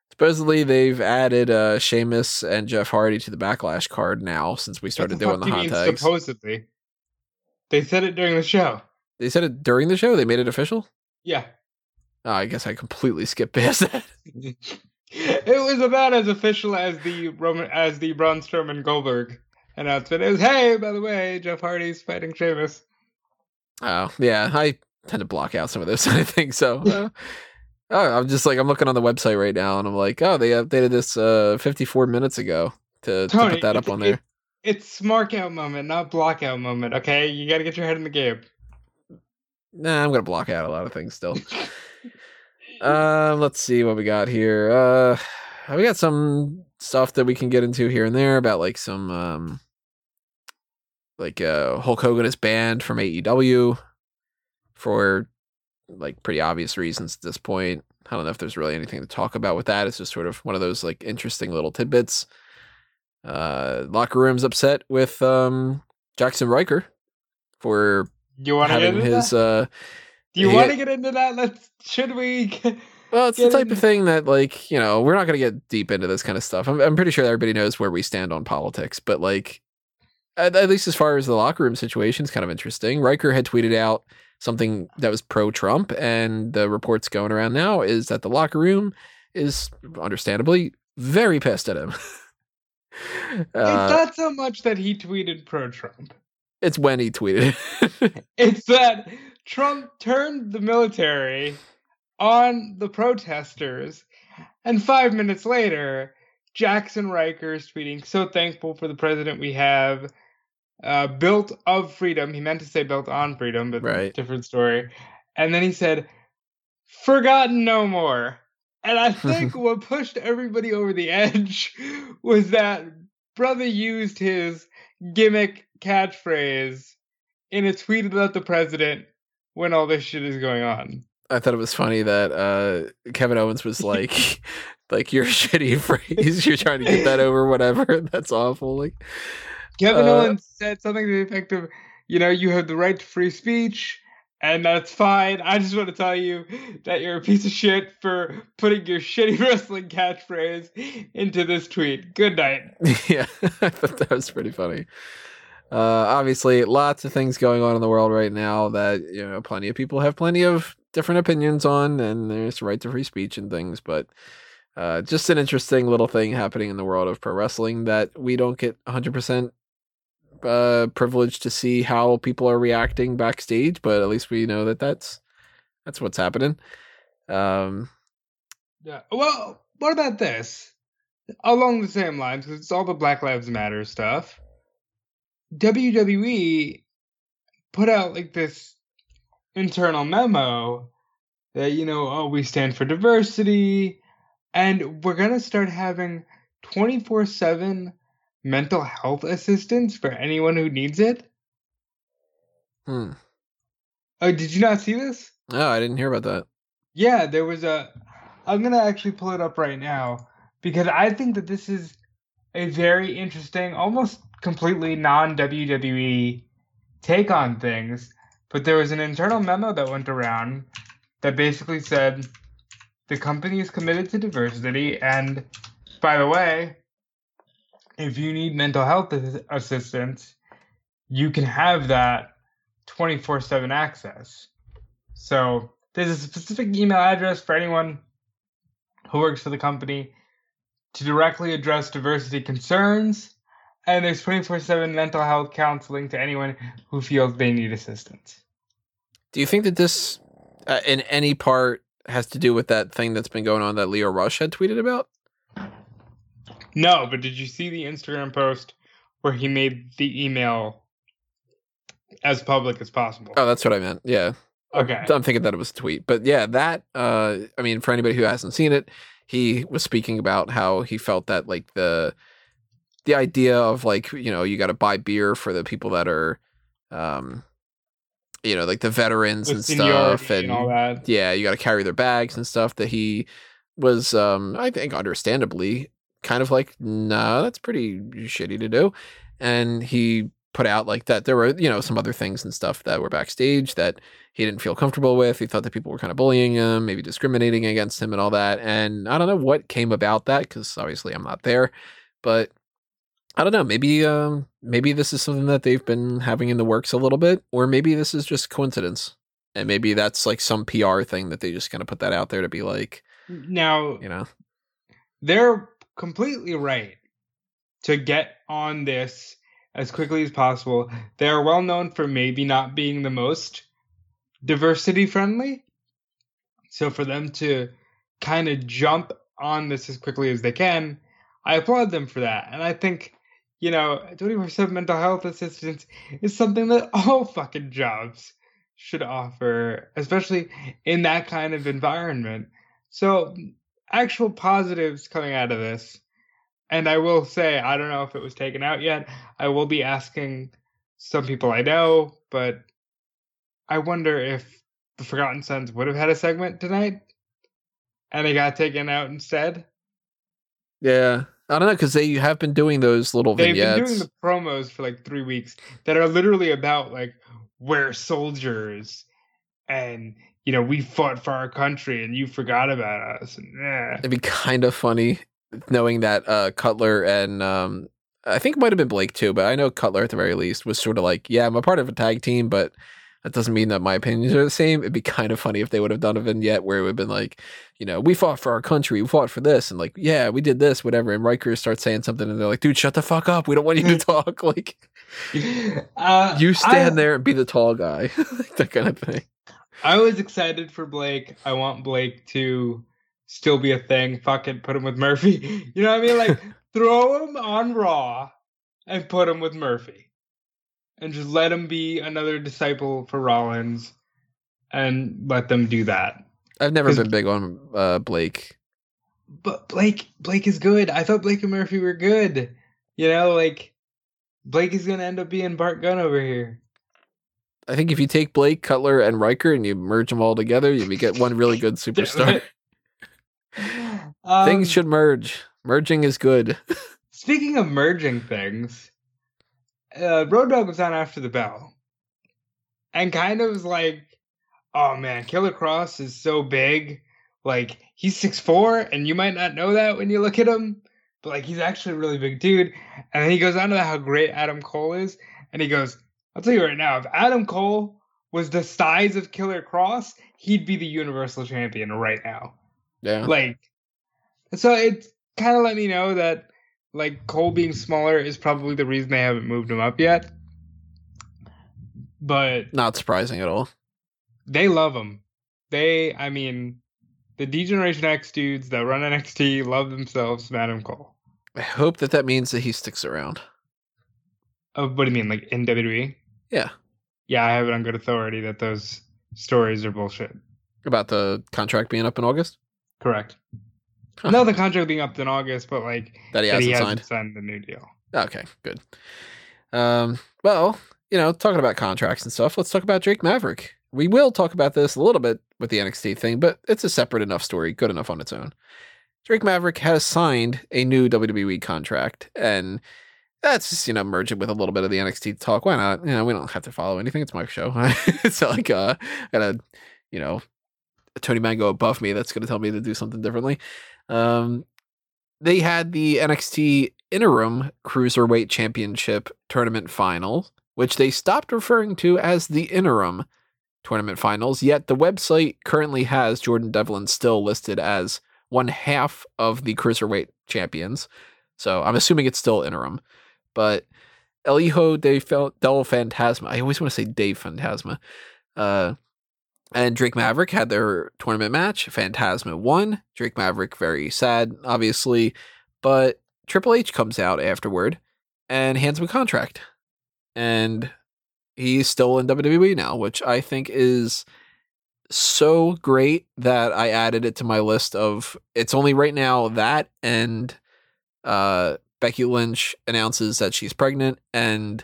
supposedly they've added uh Sheamus and Jeff Hardy to the backlash card now since we started doing the hot tags. Supposedly, they said it during the show. They said it during the show. They made it official. Yeah, Oh, I guess I completely skipped past that. it was about as official as the Roman as the Braun Strowman Goldberg announcement. It was, hey, by the way, Jeff Hardy's fighting Sheamus. Oh, yeah. I tend to block out some of those. I think so. Uh, oh, I'm just like I'm looking on the website right now, and I'm like, oh, they updated this uh 54 minutes ago to, to put that up on there. It's mark out moment, not block out moment. Okay, you got to get your head in the game. Nah, I'm gonna block out a lot of things still. um, let's see what we got here. Uh, we got some stuff that we can get into here and there about like some um, like uh, Hulk Hogan is banned from AEW for like pretty obvious reasons at this point. I don't know if there's really anything to talk about with that. It's just sort of one of those like interesting little tidbits. Uh, locker room's upset with um Jaxson Ryker for You want to get having into his that? uh Do you want to get into that? Let's. Should we? get- well it's the type of thing that like you know we're not going to get deep into this kind of stuff I'm, I'm pretty sure everybody knows where we stand on politics but like at, at least as far as the locker room situation is kind of interesting. Ryker had tweeted out something that was pro Trump, and the reports going around now is that the locker room is understandably very pissed at him. it's not so much that he tweeted pro Trump. It's when he tweeted. it's that Trump turned the military on the protesters, and five minutes later, Jaxson Ryker is tweeting, "So thankful for the president we have." Uh, built of freedom. He meant to say built on freedom, but right. different story. And then he said, "Forgotten no more." And I think what pushed everybody over the edge was that brother used his gimmick catchphrase in a tweet about the president when all this shit is going on. I thought it was funny that uh, Kevin Owens was like, like your shitty phrase, you're trying to get that over, whatever. That's awful. Like Kevin uh, Owens said something to the effect of, you know, you have the right to free speech, and that's fine. I just want to tell you that you're a piece of shit for putting your shitty wrestling catchphrase into this tweet. Good night. yeah, I thought that was pretty funny. Uh, obviously, lots of things going on in the world right now that you know, plenty of people have plenty of different opinions on, and there's right to free speech and things. But uh, just an interesting little thing happening in the world of pro wrestling that we don't get 100 percent uh, privileged to see how people are reacting backstage, but at least we know that that's that's what's happening. Um, yeah. Well, what about this? Along the same lines, because it's all the Black Lives Matter stuff. WWE put out like this internal memo that you know, oh, we stand for diversity, and we're gonna start having twenty four seven mental health assistance for anyone who needs it. Hmm. Oh, did you not see this? No, I didn't hear about that. Yeah, there was a. I'm gonna actually pull it up right now because I think that this is a very interesting, almost completely non WWE take on things. But there was an internal memo that went around that basically said the company is committed to diversity, and by the way, if you need mental health assistance, you can have that 24 7 access. So there's a specific email address for anyone who works for the company to directly address diversity concerns. And there's 24 7 mental health counseling to anyone who feels they need assistance. Do you think that this, uh, in any part, has to do with that thing that's been going on that Lio Rush had tweeted about? No, but did you see the Instagram post where he made the email as public as possible? Oh, that's what I meant. Yeah. Okay. I'm thinking that it was a tweet. But yeah, that uh I mean for anybody who hasn't seen it, he was speaking about how he felt that like the the idea of like, you know, you got to buy beer for the people that are um you know, like the veterans With and stuff and, and all that. Yeah, you got to carry their bags and stuff that he was um I think understandably kind of like, nah, that's pretty shitty to do. And he put out like that there were, you know, some other things and stuff that were backstage that he didn't feel comfortable with. He thought that people were kind of bullying him, maybe discriminating against him and all that. And I don't know what came about that because obviously I'm not there, but I don't know. Maybe um, maybe this is something that they've been having in the works a little bit, or maybe this is just coincidence, and maybe that's like some PR thing that they just kind of put that out there to be like, now you know, they're completely right to get on this as quickly as possible. They are well known for maybe not being the most diversity friendly. So for them to kind of jump on this as quickly as they can, I applaud them for that. And I think, you know, 24 7 mental health assistance is something that all fucking jobs should offer, especially in that kind of environment. So actual positives coming out of this. And I will say, I don't know if it was taken out yet. I will be asking some people I know, but I wonder if the Forgotten Sons would have had a segment tonight and they got taken out instead. Yeah. I don't know because they have been doing those little They've vignettes. been doing the promos for like three weeks that are literally about like we're soldiers and you know, we fought for our country and you forgot about us. And, eh. It'd be kind of funny knowing that uh, Cutler and um, I think it might have been Blake too, but I know Cutler at the very least was sort of like, yeah, I'm a part of a tag team, but that doesn't mean that my opinions are the same. It'd be kind of funny if they would have done a vignette where it would have been like, you know, we fought for our country, we fought for this, and like, yeah, we did this, whatever. And Ryker starts saying something, and they're like, dude, shut the fuck up. We don't want you to talk. Like, Uh, you stand I, there and be the tall guy, that kind of thing. I was excited for Blake. I want Blake to still be a thing. Fuck it, put him with Murphy. You know what I mean? Like, throw him on Raw and put him with Murphy. And just let him be another disciple for Rollins and let them do that. I've never been big on uh, Blake. But Blake Blake is good. I thought Blake and Murphy were good. You know, like Blake is gonna end up being Bart Gunn over here. I think if you take Blake, Cutler, and Ryker and you merge them all together, you get one really good superstar. Um, Things should merge. Merging is good. Speaking of merging things, uh, Road Dog was on after the bell, and kind of was like, "Oh man, Killer Kross is so big. Like he's six four, and you might not know that when you look at him, but like he's actually a really big dude." And then he goes on to how great Adam Cole is, and he goes, "I'll tell you right now, if Adam Cole was the size of Killer Kross, he'd be the Universal Champion right now." Yeah. like so it kind of let me know that like Cole being smaller is probably the reason they haven't moved him up yet. But Not surprising at all. they love him. They, I mean, the D Generation X dudes that run NXT love themselves Adam Cole. I hope that that means that he sticks around. Oh, what do you mean, like in WWE? Yeah. Yeah, I have it on good authority that those stories are bullshit. About the contract being up in August? Correct. Huh. No, the contract being up in August, but like That he that hasn't he hasn't signed the new deal. Okay, good. Um, well, you know, talking about contracts and stuff, let's talk about Drake Maverick. We will talk about this a little bit with the NXT thing, but it's a separate enough story, good enough on its own. Drake Maverick has signed a new WWE contract, and that's just, you know, merging with a little bit of the NXT talk. Why not? You know, we don't have to follow anything. It's my show. it's not like uh I got a, you know, Tony Mango above me that's gonna tell me to do something differently. Um they had the NXT interim cruiserweight championship tournament final, which they stopped referring to as the interim tournament finals. Yet the website currently has Jordan Devlin still listed as one half of the cruiserweight champions. So I'm assuming it's still interim. But El Hijo de Fel- del Fantasma, I always want to say Dave Fantasma, uh, and Drake Maverick had their tournament match. Fantasma won. Drake Maverick very sad, obviously, but Triple H comes out afterward and hands him a contract, and he's still in WWE now, which I think is so great that I added it to my list of. It's only right now that and uh, Becky Lynch announces that she's pregnant and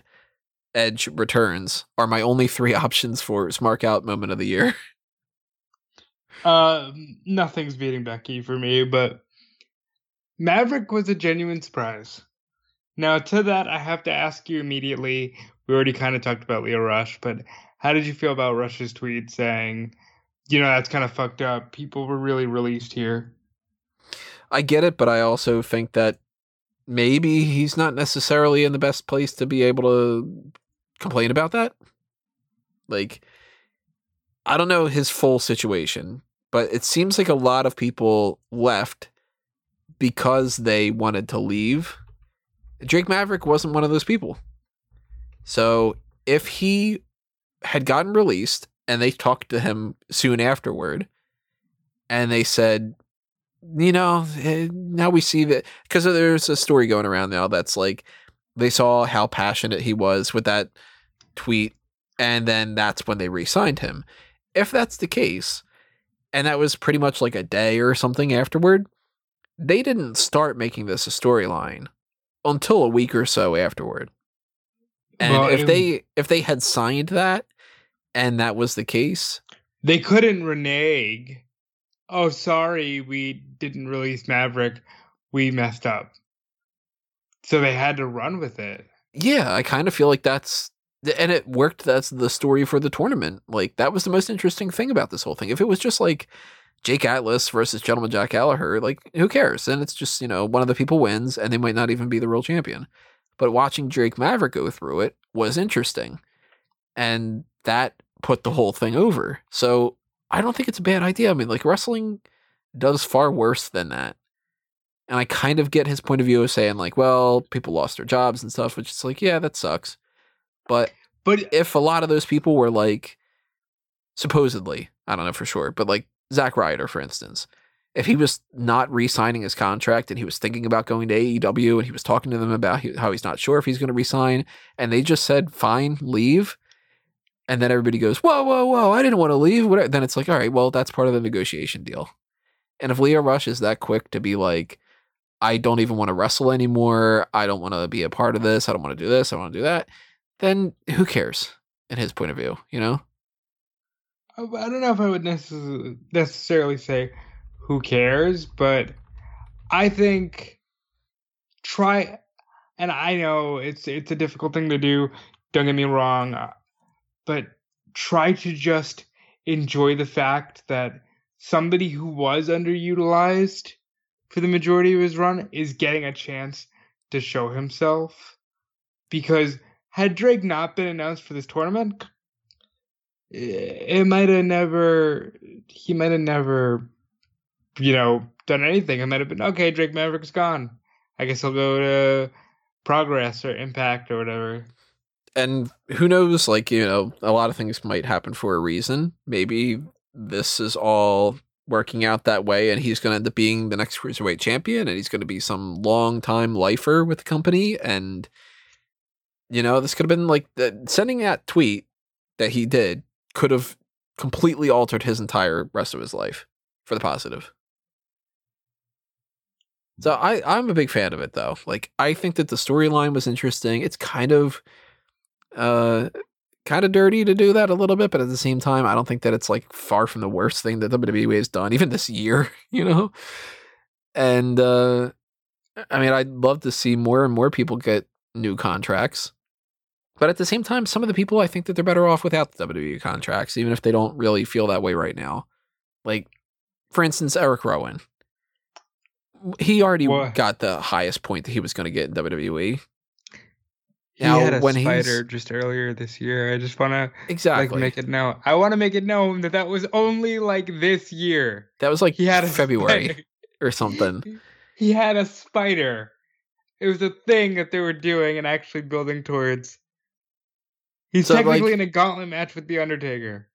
Edge returns are my only three options for Smark Out Moment of the Year. Uh, nothing's beating Becky for me, but Maverick was a genuine surprise. Now, to that, I have to ask you immediately. We already kind of talked about Lio Rush, but how did you feel about Rush's tweet saying, you know, that's kind of fucked up? People were really released here. I get it, but I also think that maybe he's not necessarily in the best place to be able to complain about that. Like, I don't know his full situation, but it seems like a lot of people left because they wanted to leave. Drake Maverick wasn't one of those people. So if he had gotten released and they talked to him soon afterward and they said, you know, eh, now we see that because there's a story going around now that's like they saw how passionate he was with that tweet, and then that's when they re signed him. If that's the case, and that was pretty much like a day or something afterward, they didn't start making this a storyline until a week or so afterward. And Well, if they if they had signed that and that was the case, They couldn't renege. Oh, sorry, we didn't release Maverick. We messed up. So they had to run with it. yeah, I kind of feel like that's and it worked. That's the story for the tournament. Like that was the most interesting thing about this whole thing. If it was just like Jake Atlas versus Gentleman Jack Gallagher, like who cares? Then it's just you know one of the people wins, and they might not even be the real champion. but watching Drake Maverick go through it was interesting. And that put the whole thing over. So I don't think it's a bad idea. I mean, like wrestling does far worse than that. And I kind of get his point of view of saying, like, well, people lost their jobs and stuff, which is like, yeah, that sucks. But But if a lot of those people were like, supposedly, I don't know for sure, but like Zack Ryder, for instance, if he was not re-signing his contract and he was thinking about going to AEW and he was talking to them about how he's not sure if he's going to resign, and they just said, "Fine, leave," and then everybody goes, "Whoa, whoa, whoa! I didn't want to leave." Whatever. Then it's like, all right, well, that's part of the negotiation deal. And if Lio Rush is that quick to be like, I don't even want to wrestle anymore. I don't want to be a part of this. I don't want to do this. I want to do that. Then who cares in his point of view, you know? I don't know if I would necess- necessarily say who cares, but I think try and I know it's it's a difficult thing to do, don't get me wrong, uh, but try to just enjoy the fact that somebody who was underutilized for the majority of his run is getting a chance to show himself. Because had Drake not been announced for this tournament, it might have never he might have never you know done anything. It might have been okay drake maverick's gone. I guess I'll go to progress or impact or whatever And who knows, like, you know, a lot of things might happen for a reason. Maybe this is all working out that way and he's going to end up being the next cruiserweight champion and he's going to be some long time lifer with the company. And, you know, this could have been like the, sending that tweet that he did could have completely altered his entire rest of his life for the positive. So I I'm a big fan of it though. Like I think that the storyline was interesting. It's kind of uh kind of dirty to do that a little bit, but at the same time I don't think that it's like far from the worst thing that WWE has done even this year, you know. And uh I mean I'd love to see more and more people get new contracts. But at the same time, some of the people I think that they're better off without the WWE contracts, even if they don't really feel that way right now. Like, for instance, Eric Rowan. He already What? got the highest point that he was going to get in WWE. He Now, had a when he's- spider just earlier this year i just want to Exactly. like make it known i want to make it known that that was only like this year that was like he had a February spider. or something. he had a spider it was a thing that they were doing and actually building towards he's So, technically like- in a gauntlet match with the undertaker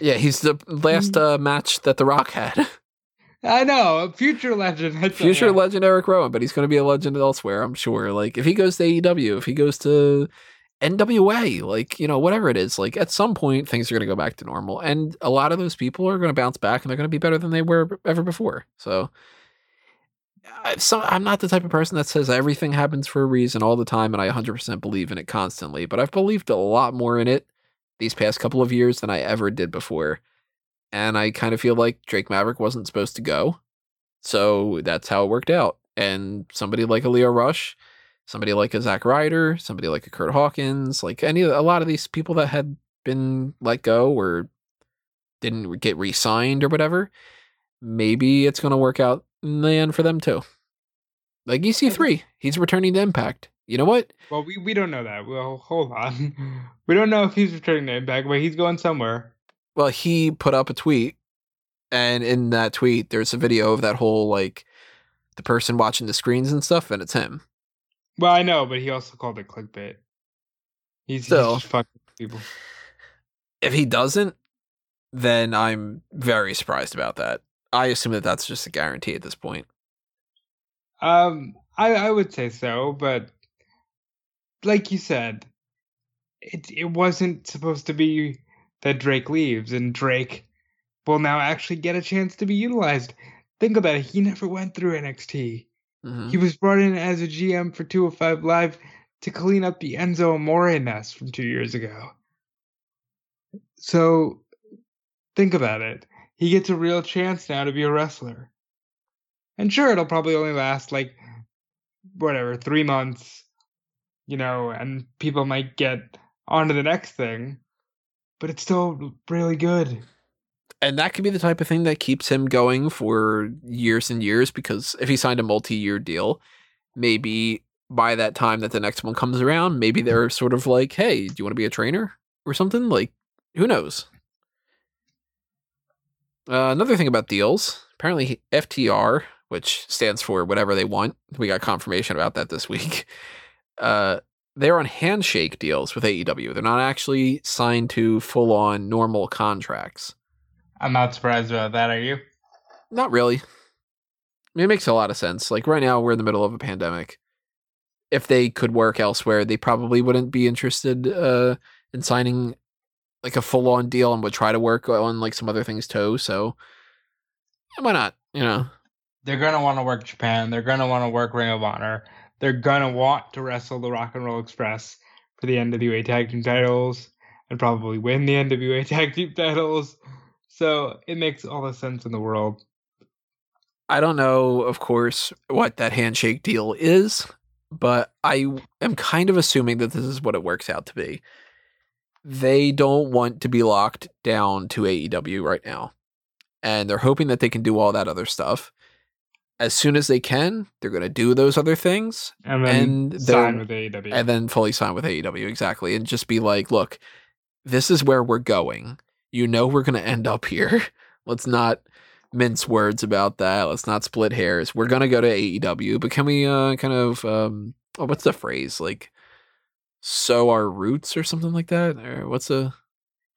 Yeah, he's the last uh, match that The Rock had. I know, future legend. Future legend Eric Rowan, but he's going to be a legend elsewhere, I'm sure. Like, if he goes to AEW, if he goes to NWA, like, you know, whatever it is, like, at some point, things are going to go back to normal. And a lot of those people are going to bounce back and they're going to be better than they were ever before. So, so I'm not the type of person that says everything happens for a reason all the time and I 100% believe in it constantly, but I've believed a lot more in it these past couple of years than I ever did before. And I kind of feel like Drake Maverick wasn't supposed to go. So that's how it worked out. And somebody like a Lio Rush, somebody like a Zack Ryder, somebody like a Kurt Hawkins, like any a lot of these people that had been let go or didn't get re-signed or whatever, maybe it's going to work out in the end for them too. Like EC3, he's returning to Impact. You know what? Well, we, we don't know that. Well, hold on. We don't know if he's returning to Impact, but he's going somewhere. Well, he put up a tweet, and in that tweet, there's a video of that whole like the person watching the screens and stuff, and it's him. Well, I know, but he also called it clickbait. He's, Still. he's just fucking people. If he doesn't, then I'm very surprised about that. I assume that that's just a guarantee at this point. Um, I I would say so, but like you said, it it wasn't supposed to be that Drake leaves and Drake will now actually get a chance to be utilized. Think about it. He never went through NXT. Mhm. He was brought in as a GM for 205 Live to clean up the Enzo Amore mess from two years ago. So think about it. He gets a real chance now to be a wrestler. And sure, it'll probably only last like whatever, three months, you know, and people might get on to the next thing, but it's still really good. And that could be the type of thing that keeps him going for years and years because if he signed a multi year deal, maybe by that time that the next one comes around, maybe they're sort of like, "Hey, do you want to be a trainer or something?" Like, who knows? Uh, another thing about deals, apparently FTR, which stands for whatever they want, we got confirmation about that this week. Uh, they're on handshake deals with AEW. They're not actually signed to full on normal contracts. I'm not surprised about that. Are you? Not really. I mean, it makes a lot of sense. Like right now, we're in the middle of a pandemic. If they could work elsewhere, they probably wouldn't be interested uh, in signing like a full on deal and would try to work on like some other things too. So why not? You know, They're gonna want to work Japan. They're gonna want to work Ring of Honor. They're gonna want to wrestle the Rock and Roll Express for the NWA Tag Team titles and probably win the NWA Tag Team titles. So it makes all the sense in the world. I don't know, of course, what that handshake deal is, but I am kind of assuming that this is what it works out to be. They don't want to be locked down to AEW right now. And they're hoping that they can do all that other stuff. As soon as they can, they're going to do those other things And then And sign with AEW. and then fully sign with AEW exactly and just be like, look, this is where we're going. You know we're going to end up here. Let's not mince words about that. Let's not split hairs. We're going to go to AEW, but can we uh kind of um oh, what's the phrase? Like sow our roots or something like that? Or what's the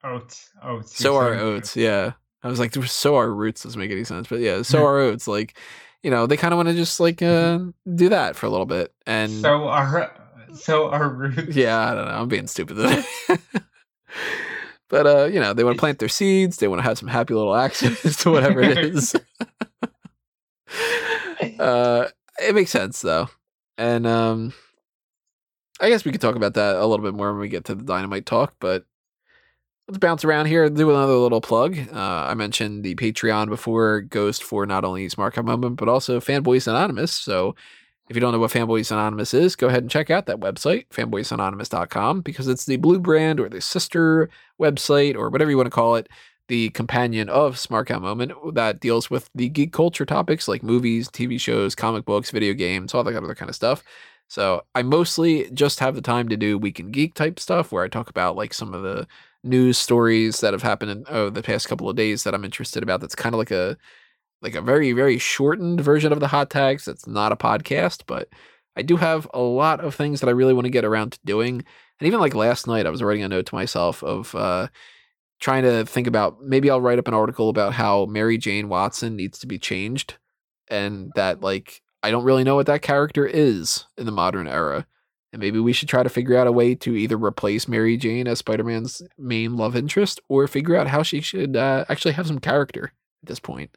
oats. Oats. sow our oats? Yeah. I was like sow our roots doesn't make any sense, but yeah, sow our oats like you know, they kind of want to just like uh do that for a little bit and So our so our roots. yeah, I don't know. I'm being stupid today. but uh, you know, they want to plant their seeds. They want to have some happy little access to whatever it is. uh, it makes sense though, and um, I guess we could talk about that a little bit more when we get to the dynamite talk. But let's bounce around here and do another little plug. Uh, I mentioned the Patreon before, Ghost for not only Smark Out Moment but also Fanboys Anonymous. So if you don't know what Fanboys Anonymous is, go ahead and check out that website, fanboysanonymous.com, because it's the blue brand or the sister website or whatever you want to call it, the companion of Smark Out Moment that deals with the geek culture topics like movies, TV shows, comic books, video games, all that other kind of stuff. So I mostly just have the time to do Week in Geek type stuff where I talk about like some of the news stories that have happened in oh, the past couple of days that I'm interested about. That's kind of like a like a very very shortened version of the hot tags that's not a podcast but i do have a lot of things that i really want to get around to doing and even like last night i was writing a note to myself of uh trying to think about maybe i'll write up an article about how mary jane watson needs to be changed and that like i don't really know what that character is in the modern era and maybe we should try to figure out a way to either replace mary jane as spider-man's main love interest or figure out how she should uh, actually have some character at this point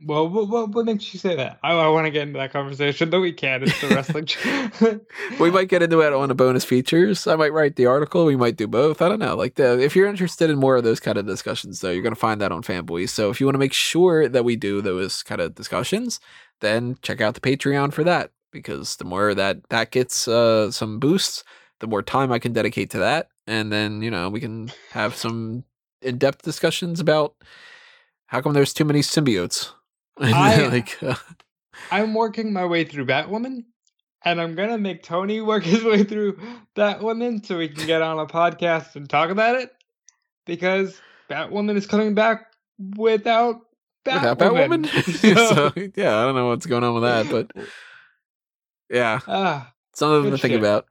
Well, what, what, what makes you say that? I, I want to get into that conversation, though we can. It's the wrestling. we might get into it on the bonus features. I might write the article. We might do both. I don't know. Like the, if you're interested in more of those kind of discussions, though, you're going to find that on Fanboys. So if you want to make sure that we do those kind of discussions, then check out the Patreon for that. Because the more that that gets uh, some boosts, the more time I can dedicate to that, and then you know we can have some in-depth discussions about how come there's too many symbiotes. I- like uh, I'm working my way through Batwoman, and I'm gonna make Tony work his way through Batwoman so we can get on a podcast and talk about it. Because Batwoman is coming back without without Batwoman. Batwoman. So- so yeah, I don't know what's going on with that, but yeah, ah, something to think shit. about.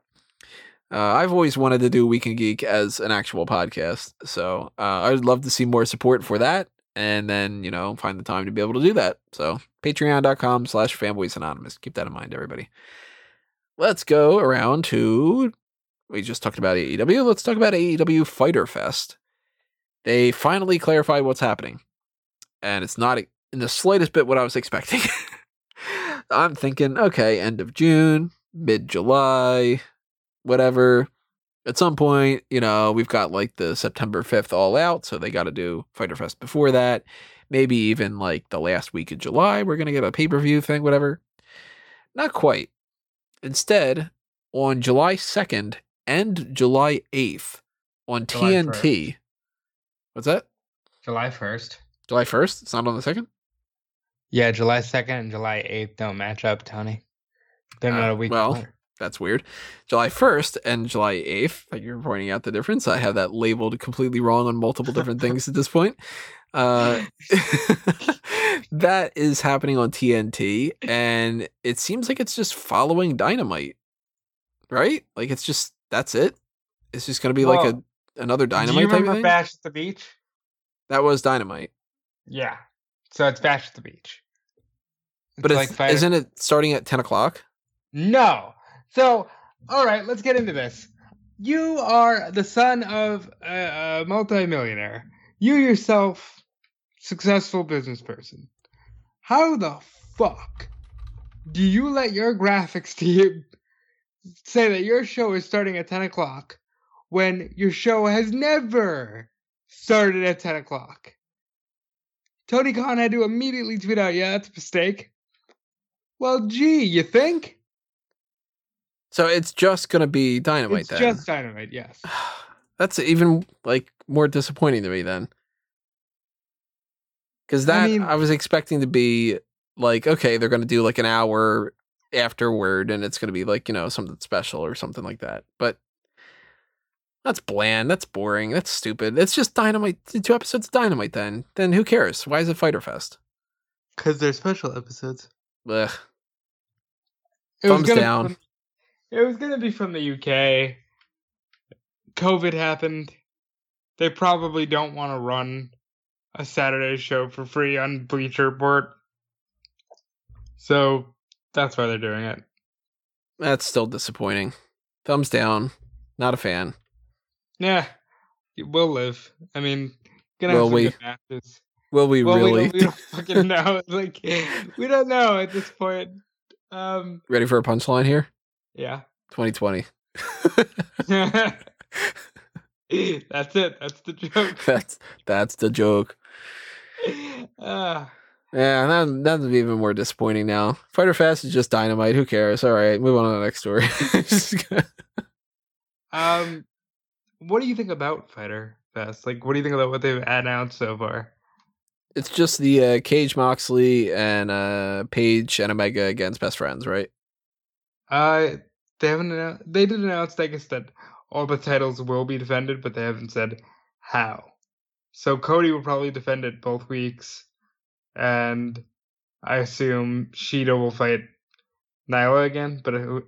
Uh, I've always wanted to do Weekend Geek as an actual podcast, so uh, I'd love to see more support for that, and then you know find the time to be able to do that. So Patreon.com/slash Fanboys Anonymous. Keep that in mind, everybody. Let's go around to. We just talked about AEW. Let's talk about AEW Fighter Fest. They finally clarified what's happening, and it's not in the slightest bit what I was expecting. I'm thinking, okay, end of June, mid July, whatever. At some point, you know, we've got like the September 5th all out, so they got to do Fighter Fest before that. Maybe even like the last week of July, we're going to get a pay per view thing, whatever. Not quite. Instead, on July 2nd and July 8th on July TNT. What's that? July 1st. July 1st? It's not on the 2nd? Yeah, July 2nd and July 8th don't match up, Tony. They're not Uh, a week well, apart. That's weird. July 1st and July 8th, like you're pointing out the difference. I have that labeled completely wrong on multiple different things at this point. Uh, that is happening on TNT, and it seems like it's just following Dynamite, right? Like it's just that's it. It's just going to be like a another Do you Dynamite type of remember. Bash at the Beach? that was Dynamite, Yeah. So it's Bash at the Beach. but It's it's, like isn't it starting at ten o'clock? No. So, all right, let's get into this. You are the son of a, a multimillionaire. You yourself, successful business person. How the fuck do you let your graphics team say that your show is starting at 10 o'clock when your show has never started at 10 o'clock? Tony Khan had to immediately tweet out, yeah, that's a mistake. Well, gee, you think? So it's just going to be Dynamite then. it's then. just dynamite, yes. That's even like more disappointing to me then. Cuz that I, mean- was expecting to be like okay, they're going to do like an hour afterward and it's going to be like, you know, something special or something like that. But that's bland, that's boring, that's stupid. It's just Dynamite two episodes of Dynamite then. Then who cares? Why is it Fighter Fest? Because they're special episodes. Ugh. It Thumbs gonna down. It was gonna be from the UK. COVID happened. They probably don't want to run a Saturday show for free on Bleacher Report. So that's why they're doing it. That's still disappointing. Thumbs down. Not a fan. Yeah, we'll live. I mean, gonna Will have some we? good matches. Will we Well, really we, don't, we don't fucking know. Like, we don't know at this point. Um, ready for a punchline here? yeah. 2020. That's it. That's the joke. that's that's the joke. Uh, Yeah, that that's even more disappointing now. Fighter Fest is just dynamite. Who cares? All right, move on to the next story. um, what do you think about Fighter Fest? Like, what do you think about what they've announced so far? it's just the uh, Cage Moxley and uh, Page and Omega against best friends, right? Uh, they haven't. Announced, they did announce, I guess, that all the titles will be defended, but they haven't said how. So Cody will probably defend it both weeks, and I assume Shida will fight Nyla again. But it,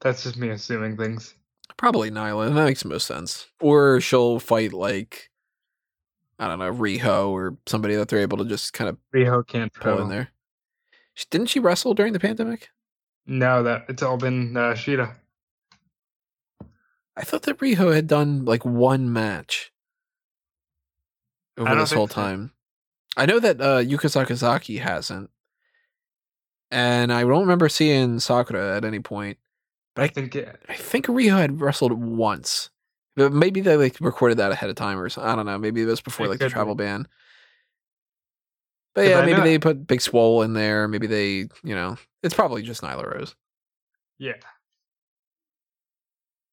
that's just me assuming things. Probably Nyla. That makes the most sense. Or she'll fight like I don't know Riho or somebody that they're able to just kind of Riho can't pull in there. Sh- Didn't she wrestle during the pandemic? No, that it's all been uh, Shida. I thought that Riho had done like one match over this whole so. time. I know that uh, Yuka Sakazaki hasn't, and I don't remember seeing Sakura at any point. I think it, I think Riho had wrestled once, but maybe they like recorded that ahead of time or something. I don't know. Maybe it was before like the could be. travel ban. But yeah, maybe they put Big Swole in there. Maybe they, you know, it's probably just Nyla Rose. yeah.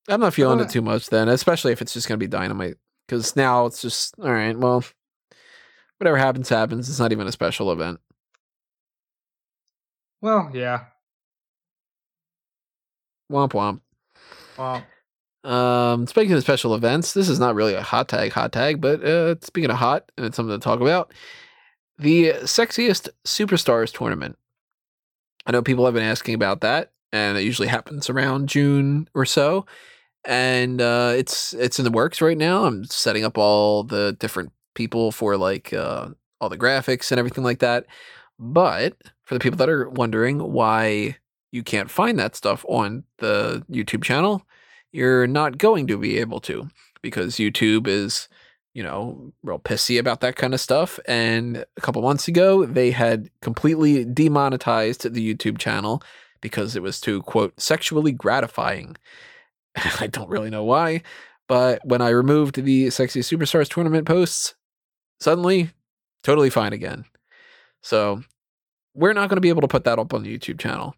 I'm not feeling it too much then, especially if it's just going to be dynamite. Because now it's just all right. Well, whatever happens, happens. It's not even a special event. Well, yeah. Womp womp. Well, Um, speaking of special events, this is not really a hot tag, hot tag, but uh, speaking of hot, and it's something to talk about. The sexiest superstars tournament. I know people have been asking about that, and it usually happens around June or so. And uh, it's it's in the works right now. I'm setting up all the different people for like uh, all the graphics and everything like that. But for the people that are wondering why you can't find that stuff on the YouTube channel, you're not going to be able to because YouTube is, you know, real pissy about that kind of stuff. And a couple months ago, they had completely demonetized the YouTube channel because it was too, quote, sexually gratifying. I don't really know why, but when I removed the Sexy Superstars tournament posts, suddenly totally fine again. So we're not going to be able to put that up on the YouTube channel.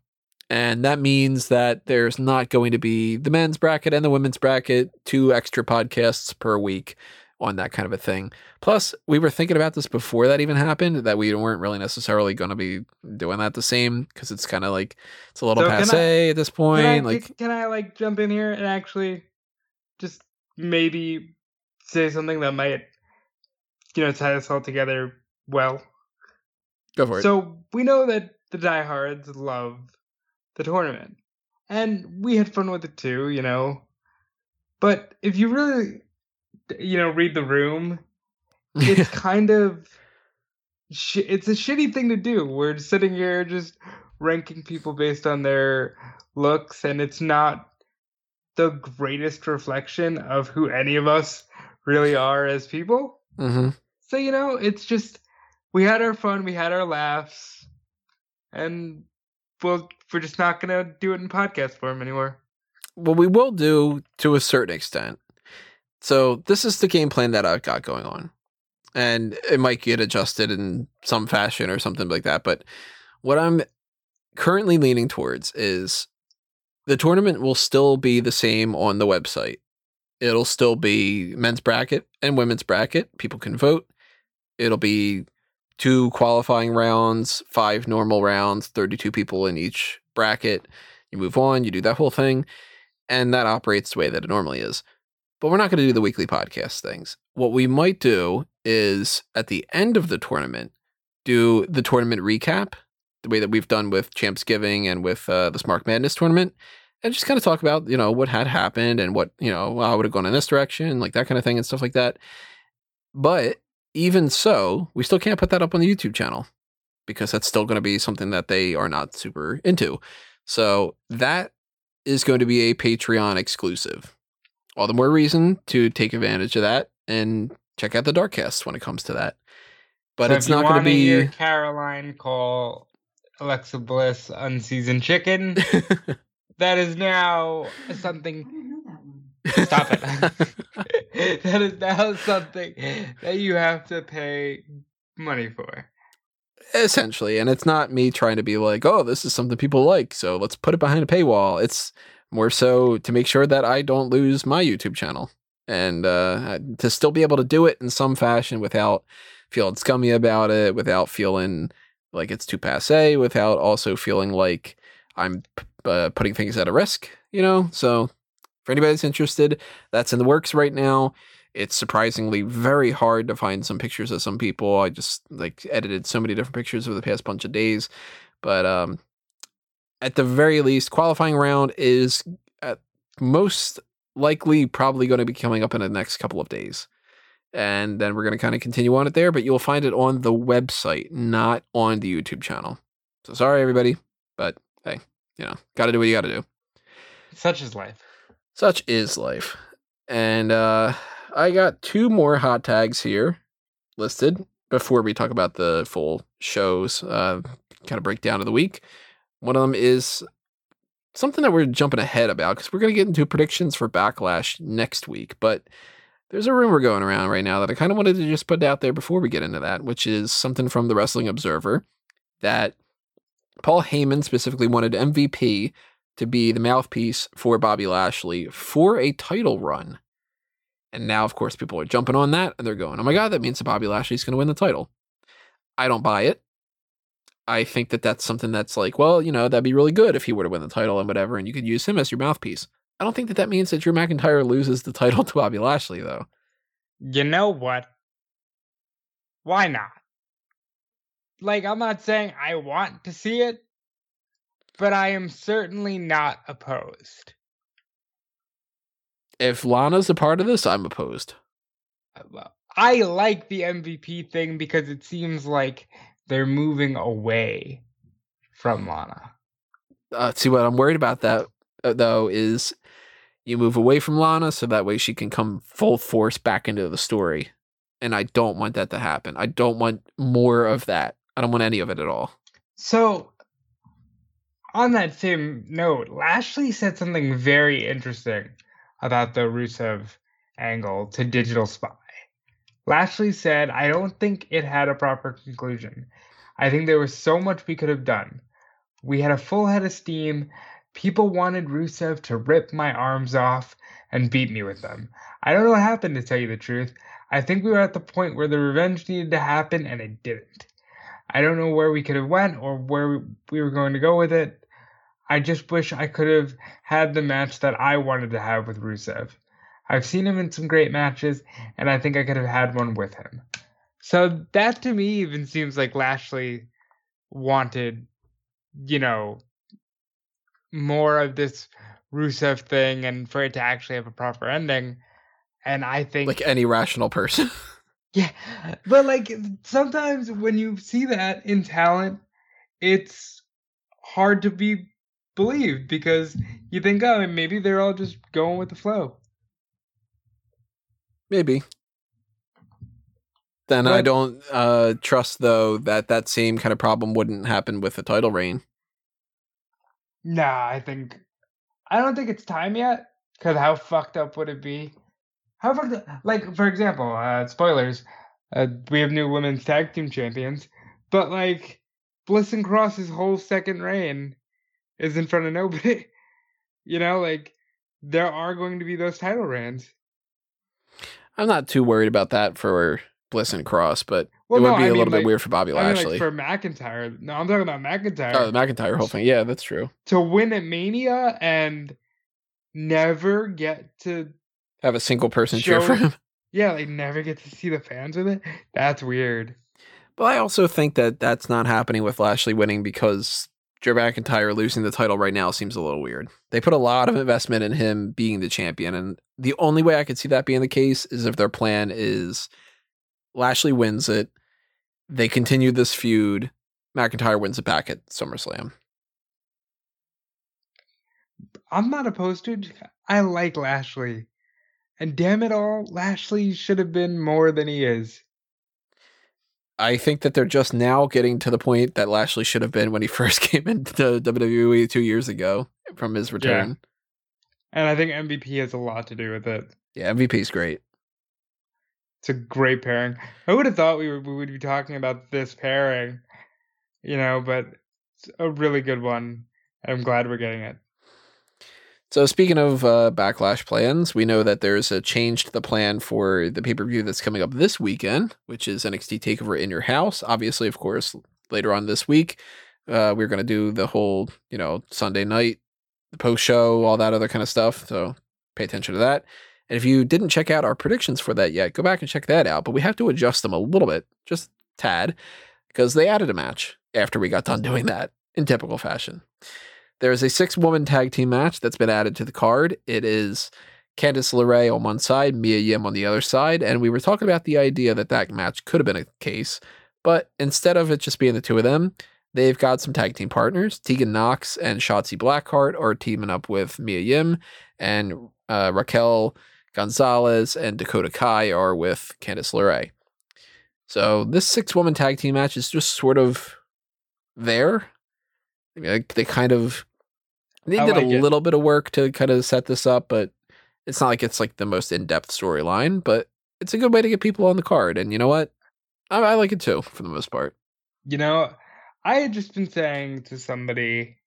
And that means that there's not going to be the men's bracket and the women's bracket, two extra podcasts per week on that kind of a thing. Plus, we were thinking about this before that even happened that we weren't really necessarily going to be doing that the same because it's kind of like it's a little So passe at this point. Can I, like, can I like jump in here and actually just maybe say something that might, you know, tie us all together well? go for it. So we know that the diehards love the tournament, and we had fun with it too, you know. But if you really, you know, read the room, it's kind of, sh- it's a shitty thing to do. We're sitting here just ranking people based on their looks, and it's not the greatest reflection of who any of us really are as people. hmm So you know, it's just we had our fun, we had our laughs, and we'll we're just not gonna do it in podcast form anymore. What we will do to a certain extent. So this is the game plan that I've got going on, and it might get adjusted in some fashion or something like that. But what I'm currently leaning towards is the tournament will still be the same on the website. It'll still be men's bracket and women's bracket. People can vote. It'll be two qualifying rounds, five normal rounds, 32 people in each bracket. You move on, you do that whole thing, and that operates the way that it normally is. But we're not going to do the weekly podcast things. What we might do is at the end of the tournament, do the tournament recap, the way that we've done with Champs Giving and with uh, the Smart Madness tournament, and just kind of talk about, you know, what had happened and what, you know, I would have gone in this direction, like that kind of thing and stuff like that. But even so, we still can't put that up on the YouTube channel because that's still going to be something that they are not super into. So that is going to be a Patreon exclusive. All the more reason to take advantage of that and check out the Darkcast when it comes to that. But So it's not going to be. Caroline call Alexa Bliss unseasoned chicken. that is now something. don't know that one. Stop it. that is now something that you have to pay money for. essentially and it's not me trying to be like oh this is something people like so let's put it behind a paywall it's more so to make sure that i don't lose my youtube channel and uh to still be able to do it in some fashion without feeling scummy about it without feeling like it's too passe without also feeling like i'm uh, putting things at a risk you know so for anybody that's interested that's in the works right now it's surprisingly very hard to find some pictures of some people. I just like edited so many different pictures over the past bunch of days. But um at the very least, qualifying round is at most likely probably going to be coming up in the next couple of days. And then we're going to kind of continue on it there, but you'll find it on the website, not on the YouTube channel. So sorry everybody, but hey, you know, got to do what you got to do Such is life. Such is life. And uh, I got two more hot tags here listed before we talk about the full shows, uh, kind of breakdown of the week. One of them is something that we're jumping ahead about because we're going to get into predictions for Backlash next week. But there's a rumor going around right now that I kind of wanted to just put out there before we get into that, which is something from the Wrestling Observer that Paul Heyman specifically wanted MVP to be the mouthpiece for Bobby Lashley for a title run. And now, of course, people are jumping on that and they're going, oh my God, that means that Bobby Lashley's going to win the title. I don't buy it. I think that that's something that's like, well, you know, that'd be really good if he were to win the title and whatever, and you could use him as your mouthpiece. I don't think that that means that Drew McIntyre loses the title to Bobby Lashley, though. You know what? Why not? Like, I'm not saying I want to see it, but I am certainly not opposed. If Lana's a part of this, I'm opposed. Uh, I like the MVP thing because it seems like they're moving away from Lana. uh, see what I'm worried about that uh, though is you move away from Lana so that way she can come full force back into the story, and I don't want that to happen. I don't want more of that. I don't want any of it at all. So, on that same note, Lashley said something very interesting about the Rusev angle to Digital Spy. Lashley said, I don't think it had a proper conclusion. I think there was so much we could have done. We had a full head of steam. People wanted Rusev to rip my arms off and beat me with them. I don't know what happened, to tell you the truth. I think we were at the point where the revenge needed to happen and it didn't. I don't know where we could have went or where we were going to go with it. I just wish I could have had the match that I wanted to have with Rusev. I've seen him in some great matches, and I think I could have had one with him. So that to me even seems like Lashley wanted, you know, more of this Rusev thing and for it to actually have a proper ending. And I think like any rational person. yeah. But like sometimes when you see that in talent, it's hard to be believed because you think, oh, maybe they're all just going with the flow. Maybe. Then but, I don't uh, trust though that that same kind of problem wouldn't happen with the title reign. Nah, I think I don't think it's time yet. Because how fucked up would it be? How fucked up? Like for example, uh, spoilers. Uh, we have new women's tag team champions, but like Bliss and Cross's whole second reign is in front of nobody. you know, like there are going to be those title reigns. I'm not too worried about that for Bliss and Cross, but well, it would no, be I a mean, little like, bit weird for Bobby I Lashley. Mean, like for McIntyre, no, I'm talking about McIntyre. Oh, the McIntyre whole thing. Yeah, that's true. To win at Mania and never get to have a single person show, cheer for him. Yeah, like never get to see the fans with it. That's weird. But I also think that that's not happening with Lashley winning because Drew McIntyre losing the title right now seems a little weird. They put a lot of investment in him being the champion, and the only way I could see that being the case is if their plan is Lashley wins it, they continue this feud, McIntyre wins it back at SummerSlam. I'm not opposed to it. I like Lashley. And damn it all, Lashley should have been more than he is. I think that they're just now getting to the point that Lashley should have been when he first came into WWE two years ago from his return. Yeah. And I think MVP has a lot to do with it. Yeah, MVP is great. It's a great pairing. I would have thought we would, we would be talking about this pairing, you know, but it's a really good one. I'm glad we're getting it. So speaking of uh, backlash plans, we know that there's a change to the plan for the pay per view that's coming up this weekend, which is NXT Takeover in Your House. Obviously, of course, later on this week, uh, we're going to do the whole, you know, Sunday night, the post show, all that other kind of stuff. So pay attention to that. And if you didn't check out our predictions for that yet, go back and check that out. But we have to adjust them a little bit, just tad, because they added a match after we got done doing that in typical fashion. There is a six woman tag team match that's been added to the card. It is Candice LeRae on one side, Mia Yim on the other side. And we were talking about the idea that that match could have been a case. But instead of it just being the two of them, they've got some tag team partners. Tegan Nox and Shotzi Blackheart are teaming up with Mia Yim, and uh, Raquel Gonzalez and Dakota Kai are with Candice LeRae. So this six woman tag team match is just sort of there. They, they kind of they did like a it. little bit of work to kind of set this up, but it's not like it's like the most in depth storyline. But it's a good way to get people on the card, and you know what? I, I like it too for the most part. You know, I had just been saying to somebody,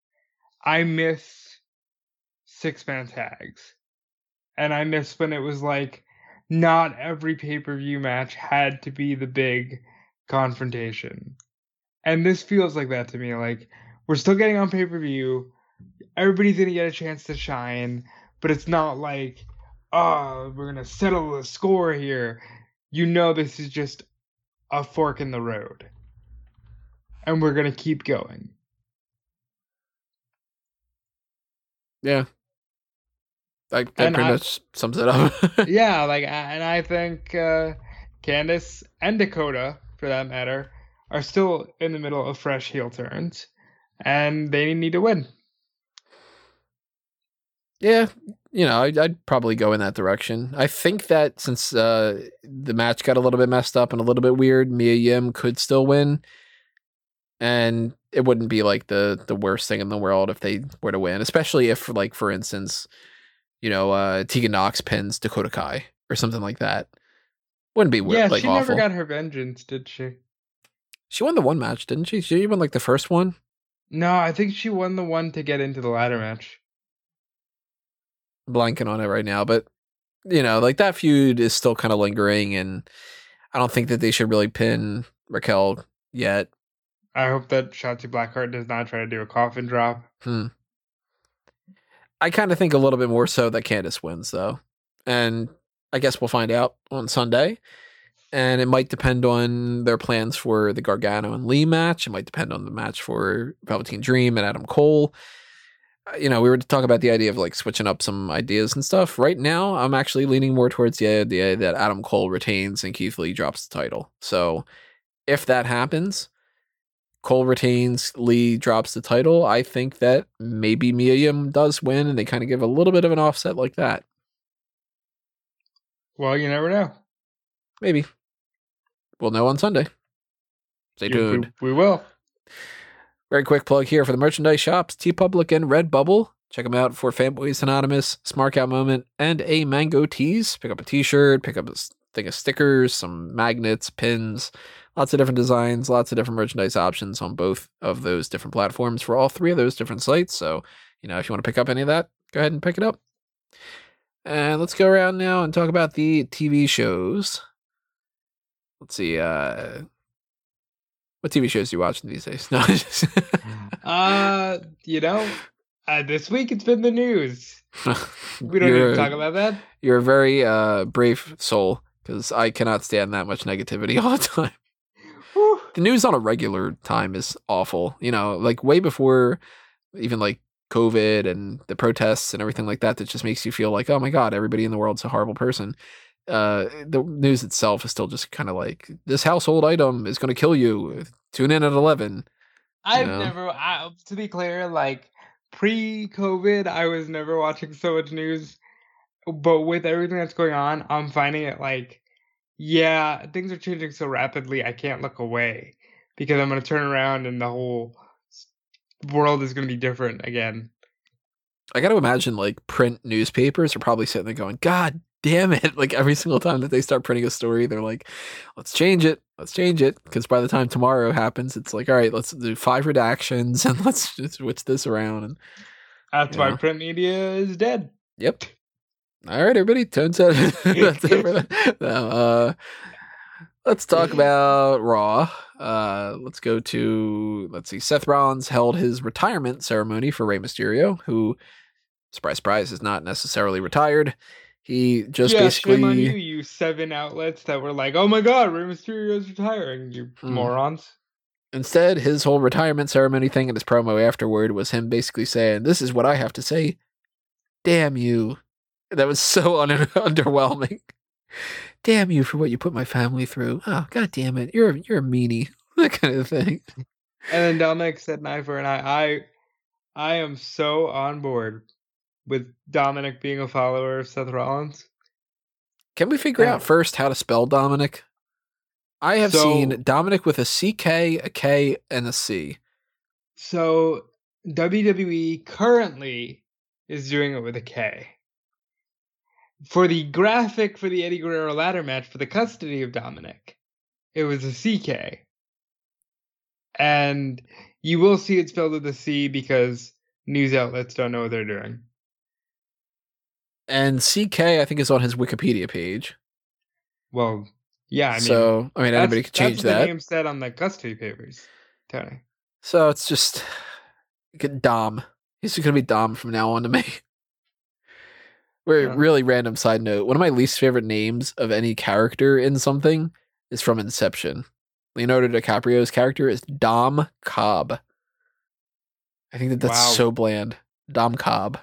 I miss six man tags, and I miss when it was like not every pay per view match had to be the big confrontation. And this feels like that to me. Like we're still getting on pay per view. Everybody's gonna get a chance to shine, but it's not like, oh, we're gonna settle the score here. You know, this is just a fork in the road, and we're gonna keep going. Yeah, like that and pretty I, much sums it up. yeah, like, and I think uh, Candice and Dakota, for that matter, are still in the middle of fresh heel turns and they need to win. Yeah, you know, I'd, I'd, probably go in that direction. I think that since uh, the match got a little bit messed up and a little bit weird, Mia Yim could still win, and it wouldn't be like the the worst thing in the world if they were to win, especially if, like, for instance, you know, uh, Tegan Nox pins Dakota Kai or something like that. Wouldn't be weird. Yeah, like, she awful. never got her vengeance, did she? She won the one match, didn't she? She won like the first one. No, I think she won the one to get into the ladder match. Blanking on it right now, but you know, like that feud is still kind of lingering, and I don't think that they should really pin Raquel yet. I hope that Shotzi Blackheart does not try to do a coffin drop. Hmm. I kind of think a little bit more so that Candice wins, though. And I guess we'll find out on Sunday. And it might depend on their plans for the Gargano and Lee match. It might depend on the match for Velveteen Dream and Adam Cole. Uh, You know, we were to talk about the idea of like switching up some ideas and stuff. Right now, I'm actually leaning more towards the idea that Adam Cole retains and Keith Lee drops the title. So if that happens, Cole retains, Lee drops the title. I think that maybe Mia Yim does win, and they kind of give a little bit of an offset like that. Well, you never know. Maybe. We'll know on Sunday. Stay tuned. We, we will. Very quick plug here for the merchandise shops, TeePublic and Redbubble. Check them out for Fanboys Anonymous, Smark Out Moment, and a Mango Tees. Pick up a t-shirt, pick up a thing of stickers, some magnets, pins, lots of different designs, lots of different merchandise options on both of those different platforms for all three of those different sites. So, you know, if you want to pick up any of that, go ahead and pick it up. And let's go around now and talk about the TV shows. Let's see, uh what TV shows do you watch these days? No, just Uh, you know, uh, this week it's been the news. We don't need to talk about that. You're a very uh, brave soul because I cannot stand that much negativity all the time. Whew. The news on a regular time is awful. You know, like way before even like COVID and the protests and everything like that. That just makes you feel like, oh my god, everybody in the world's a horrible person. Uh, the news itself is still just kind of like this household item is going to kill you. Tune in at eleven. I've know? never, I, to be clear, like pre-COVID, I was never watching so much news. But with everything that's going on, I'm finding it like, yeah, things are changing so rapidly. I can't look away because I'm gonna turn around and the whole world is gonna be different again. I got to imagine like print newspapers are probably sitting there going, God damn it. Like every single time that they start printing a story, they're like, let's change it. Let's change it. Because by the time tomorrow happens, it's like, all right, let's do five redactions and let's just switch this around. And That's why Yeah. print media is dead. yep. All right, everybody. Turns out that's it for that. Uh, let's talk about Raw. Uh, let's go to, let's see, Seth Rollins held his retirement ceremony for Rey Mysterio, who, surprise, surprise, is not necessarily retired. He just yeah, shame on you, you seven outlets that were like, "Oh my God, Rey Mysterio's retiring." You Hmm. morons. instead his whole retirement ceremony thing and his promo afterward was him basically saying, "This is what I have to say." Damn you! That was so un- underwhelming. Damn you for what you put my family through. Oh god damn it! You're you're a meanie. That kind of thing. And then Dominic said an eye for an eye. I I am so on board with Dominic being a follower of Seth Rollins. Can we figure Yeah. out first how to spell Dominic? I have So- seen Dominic with a CK, a K, and a C. So WWE currently is doing it with a K. For the graphic for the Eddie Guerrero ladder match for the custody of Dominic, it was a CK. And you will see it spelled with a C because news outlets don't know what they're doing. And CK, I think, is on his Wikipedia page. Well, yeah, I mean, so, I mean, anybody could change that's that. The name said on the custody papers, Tony. So it's just get Dom. He's just gonna be Dom from now on to me. We're Yeah. really random side note. One of my least favorite names of any character in something is from Inception. Leonardo DiCaprio's character is Dom Cobb. I think that that's Wow. so bland. Dom Cobb.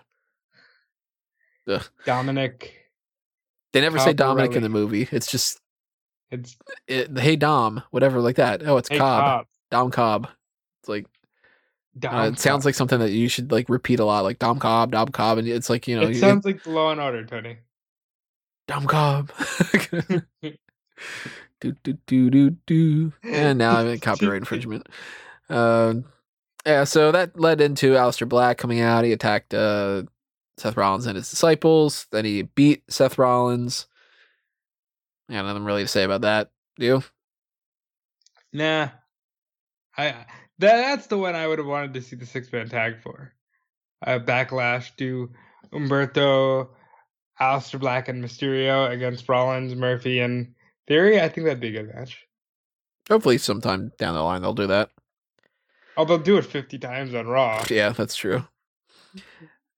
Dominic. They never say Dominic in the movie. It's just It's it, hey Dom, whatever like that. Oh, it's hey, Cobb. Cobb. Dom Cobb. It's like Dom uh, it sounds like something that you should like repeat a lot, like Dom Cobb, Dom Cobb, and it's like you know, it sounds like Law and Order, Tony. Dom Cobb. do do do do do. And now I'm in copyright infringement. Um, yeah, so that led into Aleister Black coming out. He attacked uh, Seth Rollins and his disciples. Then he beat Seth Rollins. Yeah, nothing really to say about that. Do you? Nah, I that, that's the one I would have wanted to see the six man tag for. Uh, backlash to Umberto Aleister Black and Mysterio against Rollins, Murphy, and Theory. I think that'd be a good match. Hopefully, sometime down the line they'll do that. Oh, they'll do it 50 times on Raw. Yeah, that's true.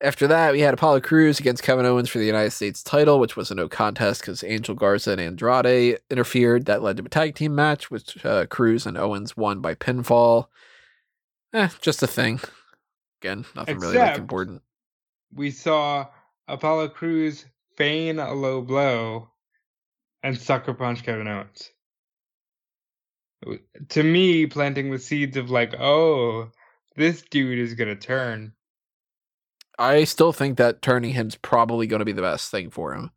After that, we had Apollo Crews against Kevin Owens for the United States title, which was a no contest because Angel Garza and Andrade interfered. That led to a tag team match, which uh, Crews and Owens won by pinfall. Eh, just a thing. Again, nothing really like important. We saw Apollo Crews feign a low blow and sucker punch Kevin Owens. To me, planting the seeds of like, oh, this dude is gonna turn. I still think that turning him's probably going to be the best thing for him.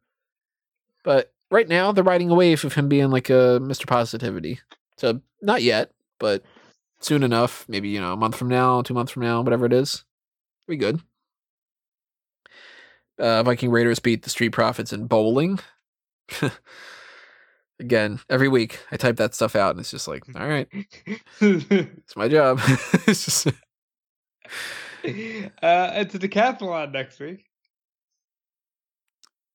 But right now, they're riding a wave of him being like a Mr. Positivity. So not yet, but soon enough. Maybe you know, a month from now, two months from now, whatever it is, we good. Uh, Viking Raiders beat the Street Profits in bowling. Again, every week I type that stuff out, and it's just like, all right, it's my job. it's just uh, it's a decathlon next week.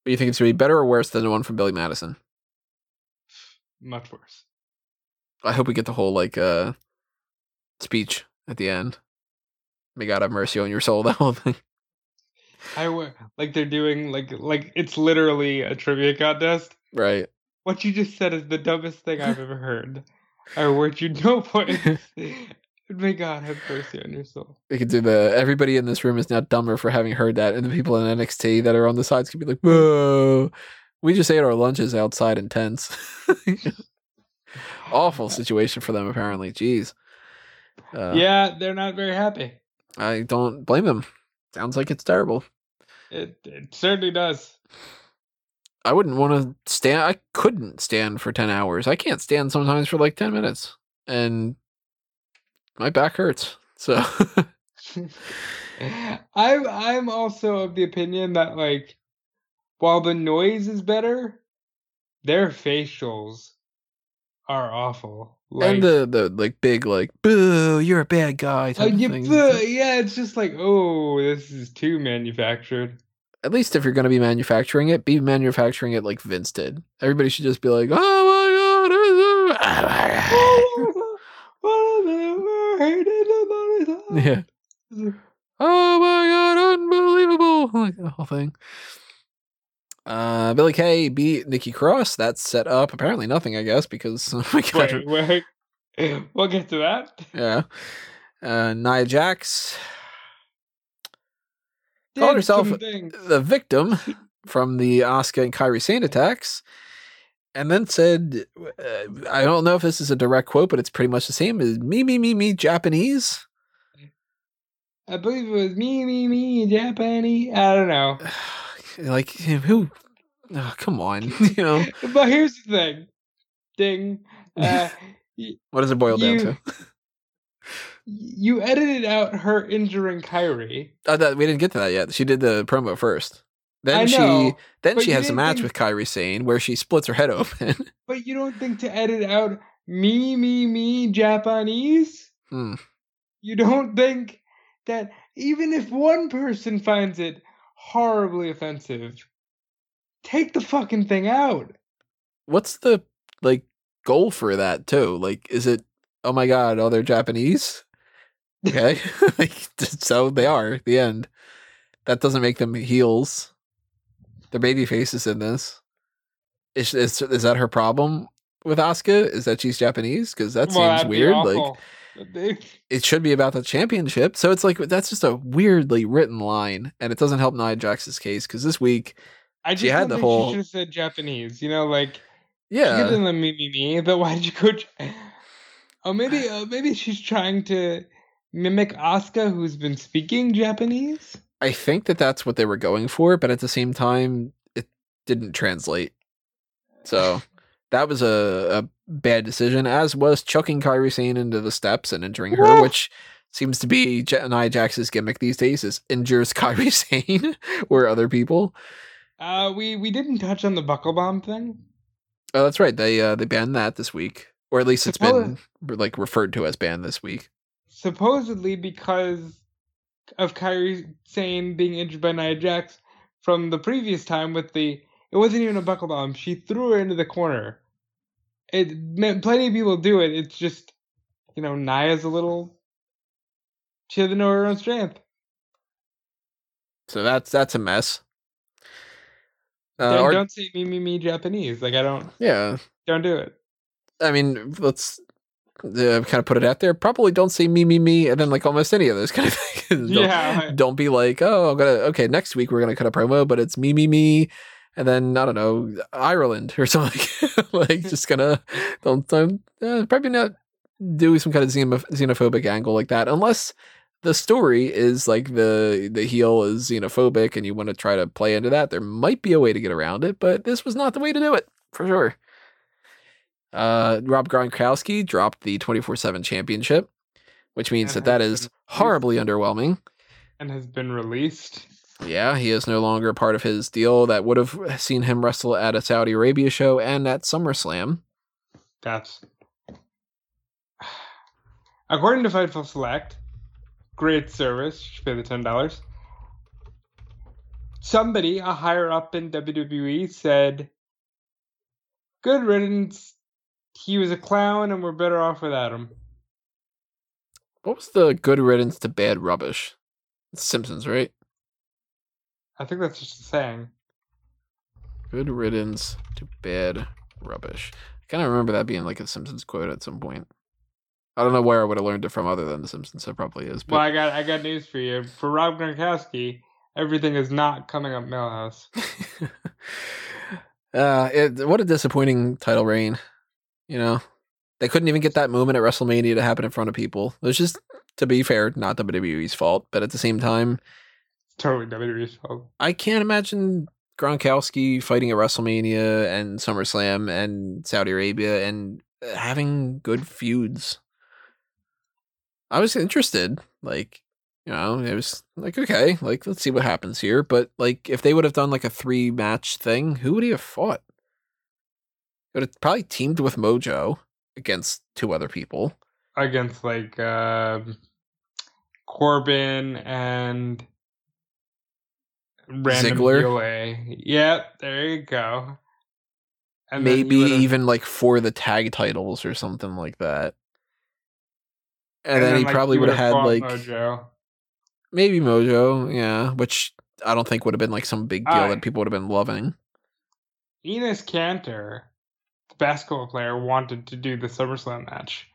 Do you think it's gonna be better or worse than the one from Billy Madison? Much worse. I hope we get the whole like uh speech at the end. May God have mercy on your soul. That whole thing. I like they're doing like like it's literally a trivia contest. Right. What you just said is the dumbest thing I've ever heard. I award you no points. May God have mercy on your soul. We could do the everybody in this room is now dumber for having heard that, and the people in NXT that are on the sides could be like, "Whoa!" We just ate our lunches outside in tents. Awful situation for them, apparently. Jeez. Uh, yeah, they're not very happy. I don't blame them. Sounds like it's terrible. It it certainly does. I wouldn't want to stand. I couldn't stand for 10 hours. I can't stand sometimes for like 10 minutes. And my back hurts. So, I'm I'm also of the opinion that like while the noise is better, their facials are awful. Like, and the, the like big, like, boo, you're a bad guy. Type yeah, it's just like, oh, this is too manufactured. At least if you're going to be manufacturing it, be manufacturing it like Vince did. Everybody should just be like, oh my God. yeah. Oh my god, unbelievable! Like the whole thing. Uh, Billie Kay beat Nikki Cross. That's set up. Apparently nothing, I guess, because oh my god, Wait, wait. We'll get to that. yeah. Uh, Nia Jax, Called herself the victim from the Asuka and Kairi Sane attacks, and then said, uh, "I don't know if this is a direct quote, but it's pretty much the same as me, me, me, me, Japanese." I believe it was me, me, me, Japanese. I don't know. like who? Oh, come on, you know But here's the thing. Ding. Uh, what does it boil down to? you edited out her injuring Kairi. Oh, that, we didn't get to that yet. She did the promo first. Then she then she has a match think- with Kairi Sane where she splits her head open. but you don't think to edit out me, me, me, Japanese? Hmm. You don't think that even if one person finds it horribly offensive, take the fucking thing out. What's the like goal for that too? Like, is it? Oh my god! Oh, they're Japanese. Okay, like so they are. The end. That doesn't make them heels. They're baby faces in this. Is is, is that her problem with Asuka? Is that she's Japanese? Because that Well, seems weird. Like it should be about the championship. So it's like that's just a weirdly written line, and it doesn't help Nia Jax's case because this week, I just She had the whole- She should have said Japanese. You know, like she could have yeah, done me, me, me. But why did you go? Oh, maybe, uh, maybe she's trying to mimic Asuka, who's been speaking Japanese. I think that that's what they were going for, but at the same time, it didn't translate. So that was a, a bad decision, as was chucking Kairi Sane into the steps and injuring her, which seems to be Nia Jax's gimmick these days is injures Kairi Sane or other people. Uh, we we didn't touch on the buckle bomb thing. Oh, that's right. They uh, they banned that this week, or at least it's Suppose- been like referred to as banned this week. supposedly because of Kairi Sane being injured by Nia Jax, from the previous time with the. It wasn't even a buckle bomb. She threw her into the corner. It meant plenty of people do it. It's just, you know, Nia's a little. She doesn't know her own strength. So that's that's a mess. Uh, don't, our- don't say me me me Japanese. Like I don't yeah, don't do it. I mean, let's uh, kind of put it out there. Probably don't say me, me, me, and then like almost any of those kind of things. don't, Yeah. don't be like, oh, I'm gonna okay, next week we're gonna cut a promo, but it's me, me, me, and then I don't know Ireland or something. like just gonna don't don't uh, probably not do some kind of xenophobic angle like that unless the story is like the the heel is xenophobic and you want to try to play into that. There might be a way to get around it, but this was not the way to do it for sure. Uh, Rob Gronkowski dropped the 24 7 championship, which means And that that is horribly underwhelming. And has been released. Yeah, he is no longer a part of his deal that would have seen him wrestle at a Saudi Arabia show and at SummerSlam. That's according to Fightful Select. Great service. You should pay the ten dollars. Somebody, a higher up in WWE, said, "Good riddance. He was a clown, and we're better off without him." What was the good riddance to bad rubbish? It's Simpsons, right? I think that's just a saying. Good riddance to bad rubbish. I kind of remember that being like a Simpsons quote at some point. I don't know where I would have learned it from other than the Simpsons. It probably is. But Well, I got I got news for you. For Rob Gronkowski, everything is not coming up Milhouse. uh, it, what a disappointing title reign. You know, they couldn't even get that moment at WrestleMania to happen in front of people. It was just, to be fair, not WWE's fault. But at the same time, It's totally WWE's fault. I can't imagine Gronkowski fighting at WrestleMania and SummerSlam and Saudi Arabia and uh, having good feuds. I was interested, like, you know, it was like, okay, like, let's see what happens here. But, like, if they would have done like a three match thing, who would he have fought? Would have probably teamed with Mojo against two other people. against like um Corbin and random Ziggler? DOA. Yep, there you go. And Maybe you even like for the tag titles or something like that. And, then, he like, probably would have had like Mojo. maybe Mojo, yeah, which I don't think would have been like some big deal that people would have been loving. Enes Kanter, basketball player, wanted to do the SummerSlam match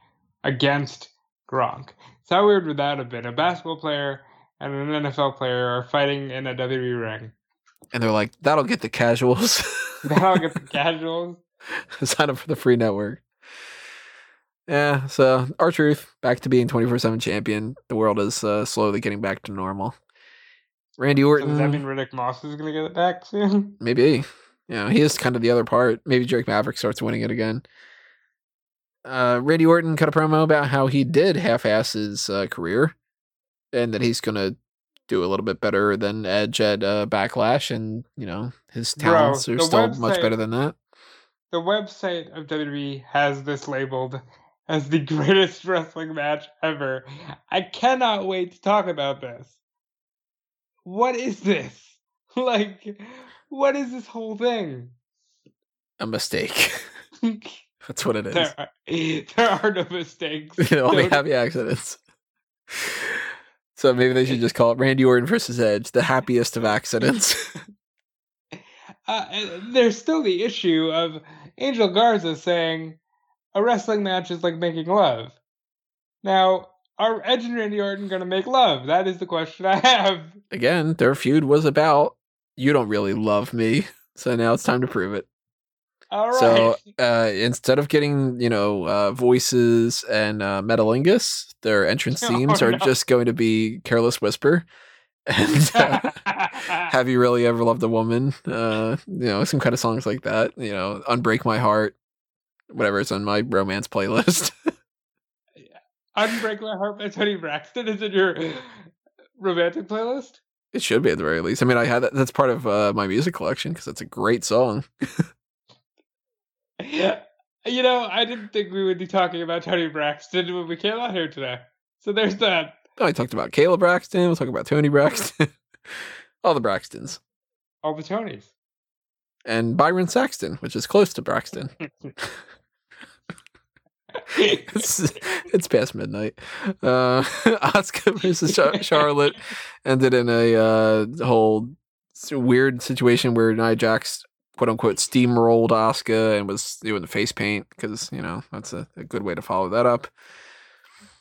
against Gronk. So how weird would that have been? A basketball player and an NFL player are fighting in a WWE ring. And they're like, that'll get the casuals. That'll get the casuals. Sign up for the free network. Yeah, so R Truth back to being 24 7 champion. The world is uh, slowly getting back to normal. Randy So Orton. does that mean Riddick Moss is gonna get it back soon? Maybe. You know, he is kind of the other part. Maybe Drake Maverick starts winning it again. Uh, Randy Orton cut a promo about how he did half-ass his uh, career, and that he's gonna do a little bit better than Edge at uh, Backlash, and you know his Bro, talents are the still much better than that. The website of WWE has this labeled as the greatest wrestling match ever. I cannot wait to talk about this. What is this? Like, what is this whole thing? A mistake. That's what it is. there, are, there are no mistakes. Only Don't- happy accidents. So maybe they should just call it Randy Orton versus Edge, the happiest of accidents. uh, there's still the issue of Angel Garza saying a wrestling match is like making love. Now, are Edge and Randy Orton going to make love? That is the question I have. Again, their feud was about you don't really love me, so now it's time to prove it. All right. So uh, instead of getting you know uh, voices and uh, Metalingus, their entrance Oh, themes are no. just going to be Careless Whisper and uh, Have You Really Ever Loved a Woman? Uh, you know, some kind of songs like that. You know, Unbreak My Heart, whatever is on my romance playlist. Unbreak My Heart by Toni Braxton is in your romantic playlist? It should be at the very least. I mean, I had that. That's part of uh, my music collection because it's a great song. yeah, You know, I didn't think we would be talking about Toni Braxton when we came out here today. So there's that. I talked about Caleb Braxton. We'll talk about Tony Braxton. All the Braxtons. all the Tonys. and Byron Saxton, which is close to Braxton. it's, it's past midnight. Uh, Asuka versus Char- Charlotte ended in a uh, whole weird situation where Nia Jax quote unquote steamrolled Asuka and was doing the face paint because you know that's a, a good way to follow that up.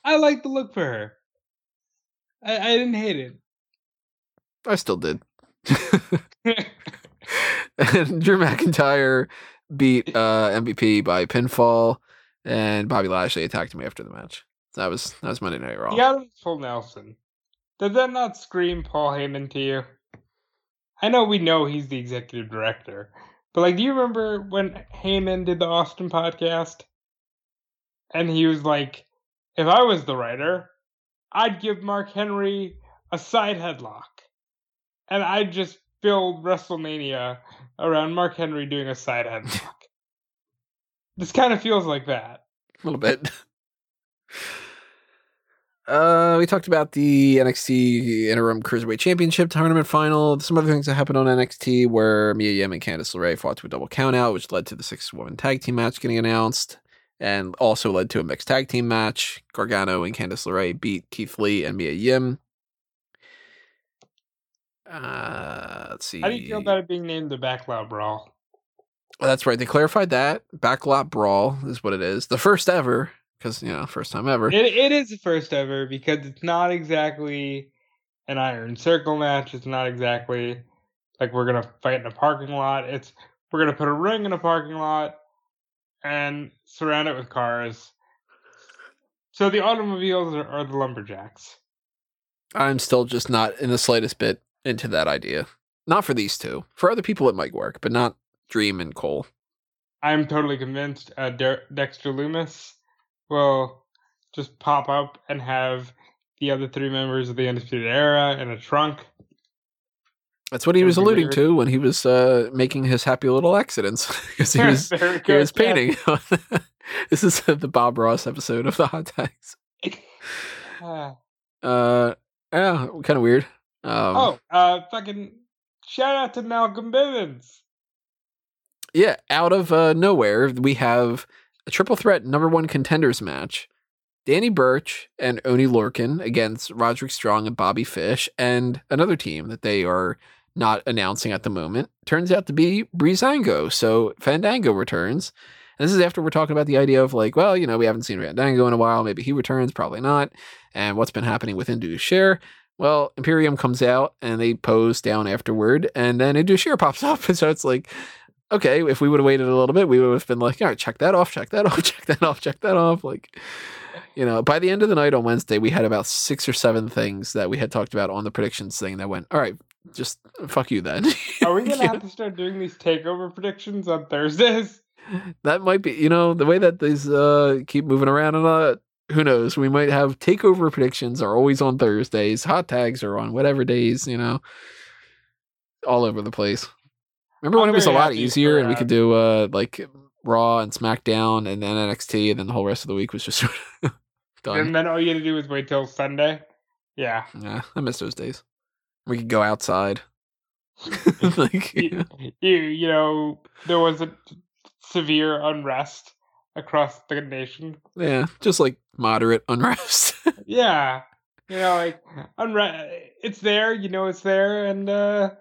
I like the look for her. I, I didn't hate it. I still did. and Drew McIntyre beat uh, MVP by pinfall, and Bobby Lashley attacked me after the match. That was that was Monday Night Raw. Adams full Nelson. Did that not scream Paul Heyman to you? I know we know he's the executive director, but like, do you remember when Heyman did the Austin podcast? And he was like, if I was the writer, I'd give Mark Henry a side headlock. And I'd just build WrestleMania around Mark Henry doing a side headlock. This kind of feels like that. a little bit. Uh, we talked about the NXT Interim Cruiserweight Championship tournament final. Some other things that happened on NXT where Mia Yim and Candice LeRae fought to a double countout, which led to the six-woman tag team match getting announced, and also led to a mixed tag team match. Gargano and Candice LeRae beat Keith Lee and Mia Yim. Uh, let's see. How do you feel about it being named the Backlot Brawl? Oh, that's right. They clarified that. Backlot Brawl is what it is. The first ever, because, you know, first time ever. It, it is the first ever because it's not exactly an Iron Circle match. It's not exactly like we're gonna fight in a parking lot. It's we're gonna put a ring in a parking lot and surround it with cars. So the automobiles are, are the lumberjacks. I'm still just not in the slightest bit into that idea. Not for these two. For other people, it might work, but not Dream and Cole. I'm totally convinced uh, De- Dexter Lumis will just pop up and have the other three members of the Undisputed Era in a trunk. That's what he was alluding weird. to when he was uh, making his happy little accidents because he was he was yeah. painting. this is the Bob Ross episode of the hot tags. Ah. Uh, yeah, kind of weird. Um, oh, uh, fucking shout out to Malcolm Bivens. Yeah, out of uh, nowhere, we have a triple threat number one contenders match. Danny Burch and Oney Lorcan against Roderick Strong and Bobby Fish, and another team that they are not announcing at the moment. Turns out to be Breezango. So Fandango returns. And this is after we're talking about the idea of like, well, you know, we haven't seen Fandango in a while. Maybe he returns, probably not. And what's been happening with Indus Sher? Well, Imperium comes out and they pose down afterward, and then Indus Sher pops up. And so it's like, okay, if we would have waited a little bit, we would have been like, all right, check that off, check that off, check that off, check that off. Like, you know, by the end of the night on Wednesday, we had about six or seven things that we had talked about on the predictions thing that went, all right, just fuck you then. Are we gonna have to start doing these takeover predictions on Thursdays? that might be, you know, the way that these uh, keep moving around and all that, who knows? We might have takeover predictions are always on Thursdays, hot tags are on whatever days, you know, all over the place. Remember when it was a lot easier for, and we could do uh, like Raw and SmackDown and then NXT and then the whole rest of the week was just done. And then all you had to do was wait till Sunday. Yeah. Yeah, I miss those days. We could go outside. like, you, you, you know, there was a severe unrest across the nation. yeah, just like moderate unrest. Yeah. You know, like unrest it's there, you know it's there, and uh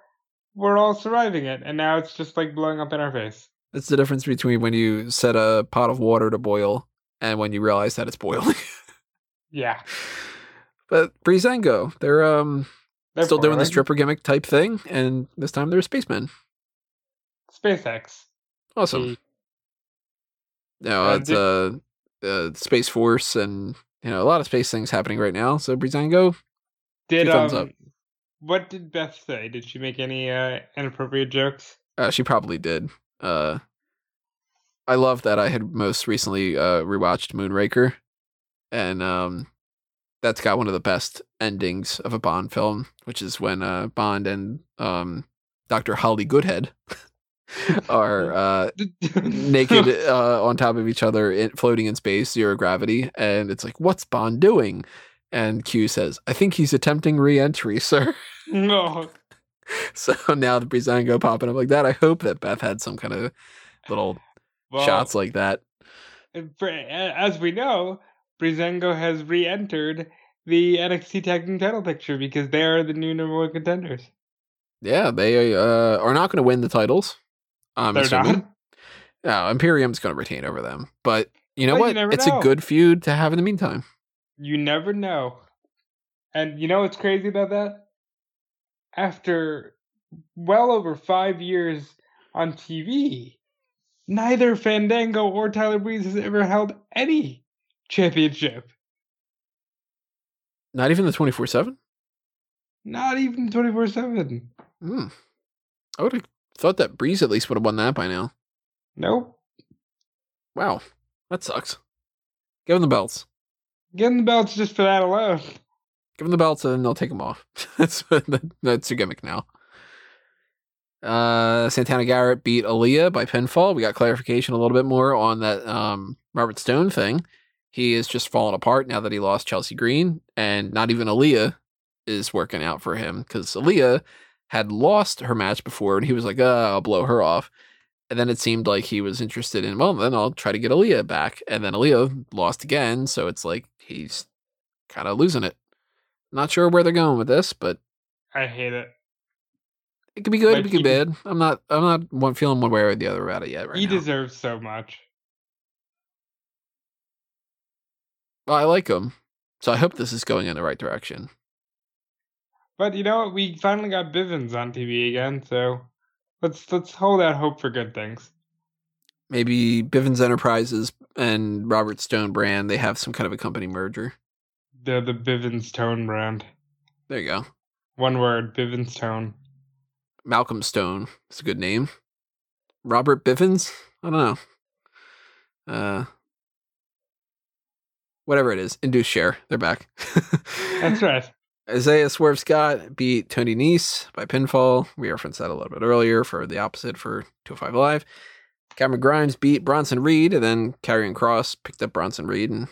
we're all surviving it. And now it's just like blowing up in our face. It's the difference between when you set a pot of water to boil and when you realize that it's boiling. Yeah. but Breezango, they're um They're still doing the stripper gimmick type thing, and this time they're spacemen. SpaceX. Awesome. The- No, it's uh, uh Space Force and you know a lot of space things happening right now. So Breezango, Did thumbs um up. What did Beth say? Did she make any uh inappropriate jokes? Uh, she probably did. Uh, I love that I had most recently uh, rewatched Moonraker, and um, that's got one of the best endings of a Bond film, which is when uh, Bond and um, Doctor Holly Goodhead are uh, naked uh, on top of each other, in, floating in space, zero gravity, and it's like, what's Bond doing? And Q says, "I think he's attempting re-entry, sir." No. so now the Breezango popping up like that. I hope that Beth had some kind of little Well, shots like that. as we know, Breezango has re-entered the NXT Tag Team Title picture because they are the new number one contenders. Yeah, they uh, are not going to win the titles. I'm They're assuming. not. No, Imperium's going to retain over them. But you know you what? never it's know. a good feud to have in the meantime. You never know. And you know what's crazy about that? After well over five years on TV, neither Fandango or Tyler Breeze has ever held any championship. Not even the 24 7? Not even 24 7. Hmm. I would have thought that Breeze at least would have won that by now. Nope. Wow. That sucks. Give them the belts. Getting the belts just for that alone. Give them the belts and they'll take them off. that's that's your gimmick now. Uh, Santana Garrett beat Aaliyah by pinfall. We got clarification a little bit more on that um, Robert Stone thing. He is just falling apart now that he lost Chelsea Green, and not even Aaliyah is working out for him because Aaliyah had lost her match before, and he was like, uh, "I'll blow her off." And then it seemed like he was interested in, well, then I'll try to get Aaliyah back. And then Aaliyah lost again, so it's like he's kind of losing it. Not sure where they're going with this, but I hate it. it could be good, it could be bad. I'm not, I'm not one feeling one way or the other about it yet. Right he now. deserves so much. Well, I like him, so I hope this is going in the right direction. But you know what? We finally got Bivens on TV again, so let's let's hold out hope for good things. Maybe Bivens Enterprises and Robert Stone brand they have some kind of a company merger. The the Bivens Tone brand. There you go. One word, Bivens Tone. Malcolm Stone. It's a good name. Robert Bivens. I don't know. Uh, whatever it is. Indus Sher. They're back. That's right. Isaiah Swerve Scott beat Tony Nese by pinfall. We referenced that a little bit earlier for the opposite for 205 Live. Cameron Grimes beat Bronson Reed, and then Karrion Kross picked up Bronson Reed and,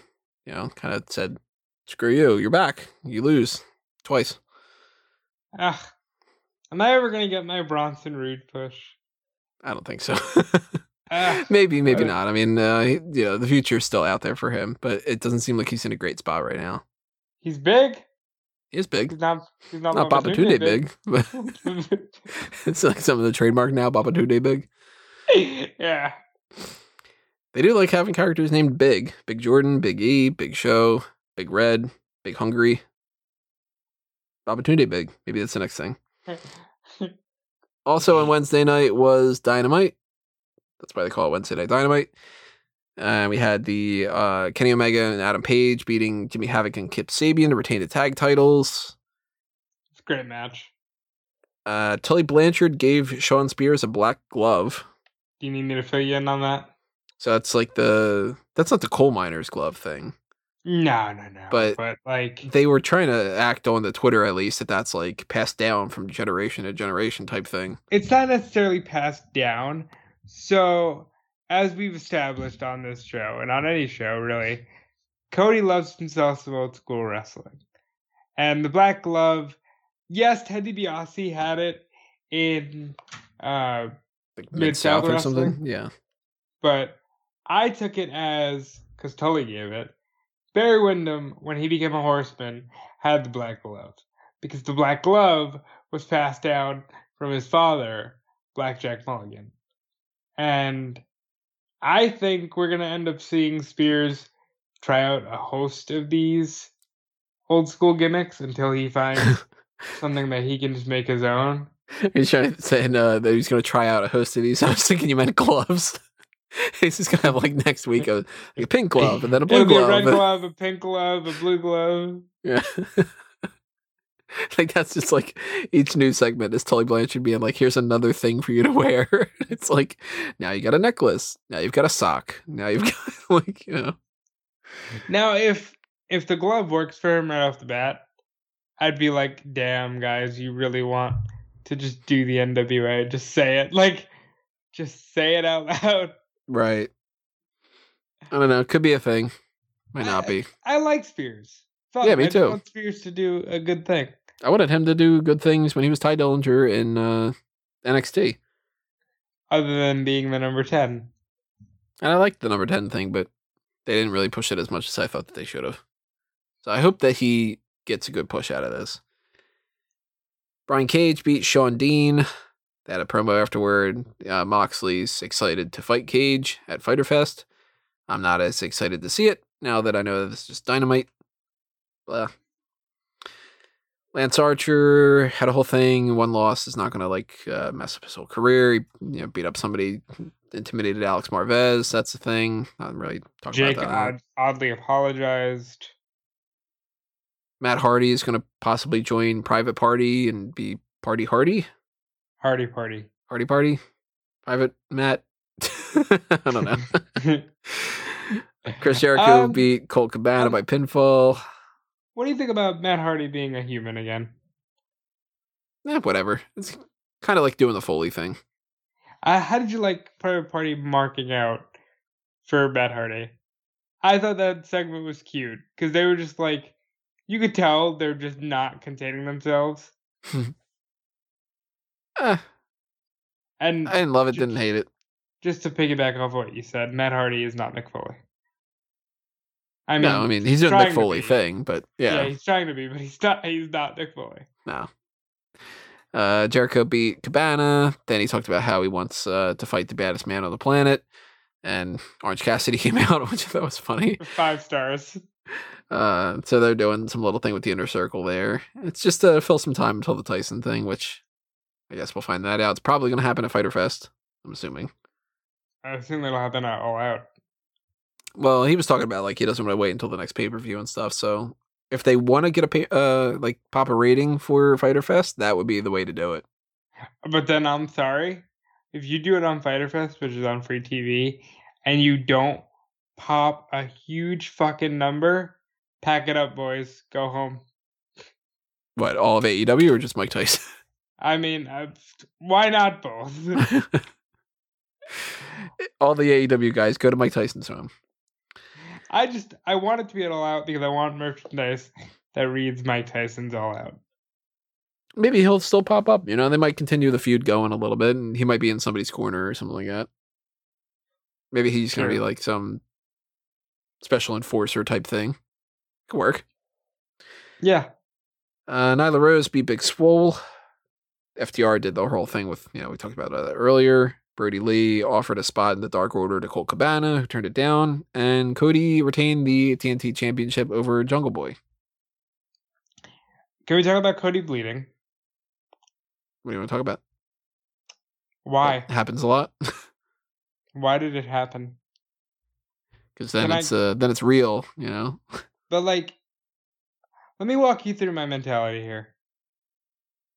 you know, kind of said, screw you, you're back. You lose twice. Ugh. Am I ever gonna get my Bronson Reed push? I don't think so. Maybe, maybe not. I mean, uh, he- you know, the future's still out there for him, but it doesn't seem like he's in a great spot right now. He's big. He is big. He's not. He's not. Not Babatunde big, but it's like some of the trademark now, Babatunde big. yeah. They do like having characters named Big. Big Jordan, Big E, Big Show, Big Red, Big Hungry. Opportunity Big. Maybe that's the next thing. Also on Wednesday night was Dynamite. That's why they call it Wednesday Night Dynamite. And we had the uh, Kenny Omega and Adam Page beating Jimmy Havoc and Kip Sabian to retain the tag titles. It's a great match. Uh, Tully Blanchard gave Shawn Spears a black glove. Do you need me to fill you in on that? So that's like the that's not the coal miner's glove thing. No, no, no. But- but like, They were trying to act on the Twitter at least that that's like passed down from generation to generation type thing. it's not necessarily passed down. So, as we've established on this show and on any show, really, Cody loves himself some old school wrestling. And the Black Glove, yes, Ted DiBiase had it in, uh, Like Mid-South or wrestling? something. Yeah. but I took it as because Tully gave it. Barry Windham, when he became a horseman, had the black glove because the black glove was passed down from his father, Blackjack Mulligan. And I think we're gonna end up seeing Spears try out a host of these old school gimmicks until he finds something that he can just make his own. He's trying to say uh, that he's going to try out a host of these. I was thinking you meant gloves. He's just to have like next week a, a pink glove and then a blue It'll glove. a red glove, a pink glove, a blue glove. Yeah. like that's just like each new segment is Tully Blanchard being like, here's another thing for you to wear. it's like now you got a necklace. Now you've got a sock. Now you've got like, you know. Now, if if the glove works for him right off the bat, I'd be like, "Damn, guys, you really want to just do the NWA? Just say it, like, just say it out loud." Right. I don't know. It Could be a thing. Might not I- be. I like Spears. Fun. Yeah, me I too. want Spears to do a good thing. I wanted him to do good things when he was Tye Dillinger in uh, NXT. Other than being the number ten. And I liked the number 10 thing, but they didn't really push it as much as I thought that they should have. So I hope that he gets a good push out of this. Brian Cage beat Shawn Dean. They had a promo afterward. Uh, Moxley's excited to fight Cage at Fighter Fest. I'm not as excited to see it now that I know that it's just dynamite. Blah. Lance Archer had a whole thing. One loss is not going to like uh, mess up his whole career. He you know, beat up somebody, intimidated Alex Marvez. That's the thing. Not really talking Jake about that. odd, oddly apologized. Matt Hardy is going to possibly join Private Party and be Party Hardy. Hardy party. Hardy Party. Private Matt. I don't know. Chris Jericho Um, beat Colt Cabana by pinfall. What do you think about Matt Hardy being a human again? Eh, whatever. It's kind of like doing the Foley thing. Uh, how did you like Private Party marking out for Matt Hardy? I thought that segment was cute because they were just like, you could tell they're just not containing themselves. Eh, And I didn't love it, didn't hate it. just to piggyback off what you said, Matt Hardy is not Mick Foley. I mean, no, I mean he's doing the trying Foley thing, but Yeah. yeah, he's trying to be, but he's not. He's not Mick Foley. no. Uh, Jericho beat Cabana. Then he talked about how he wants uh, to fight the baddest man on the planet. And Orange Cassidy came out, which I thought was funny. Five stars. Uh, so they're doing some little thing with the inner circle there. It's just to fill some time until the Tyson thing, which I guess we'll find that out. It's probably going to happen at Fighter Fest. I'm assuming. I assume that'll happen at All Out. Well, he was talking about like he doesn't want to wait until the next pay per view and stuff. So if they want to get a pay, uh like pop a rating for Fighter Fest, that would be the way to do it. But then I'm sorry, if you do it on Fighter Fest, which is on free TV, and you don't pop a huge fucking number, pack it up, boys. Go home. What all of AEW or just Mike Tyson? I mean, uh, why not both? all the AEW guys go to Mike Tyson's room. I just I want it to be at All Out because I want merchandise that reads Mike Tyson's All Out. Maybe he'll still pop up. You know, they might continue the feud going a little bit, and he might be in somebody's corner or something like that. Maybe he's gonna be like some special enforcer type thing. Could work. Yeah, Uh, Nyla Rose beat Big Swole. FTR did the whole thing with, you know, we talked about that earlier. Brodie Lee offered a spot in the Dark Order to Colt Cabana, who turned it down. And Cody retained the TNT Championship over Jungle Boy. can we talk about Cody bleeding? What do you want to talk about? Why? That happens a lot. Why did it happen? Because then Can I- it's uh, then it's real, you know. But like, let me walk you through my mentality here.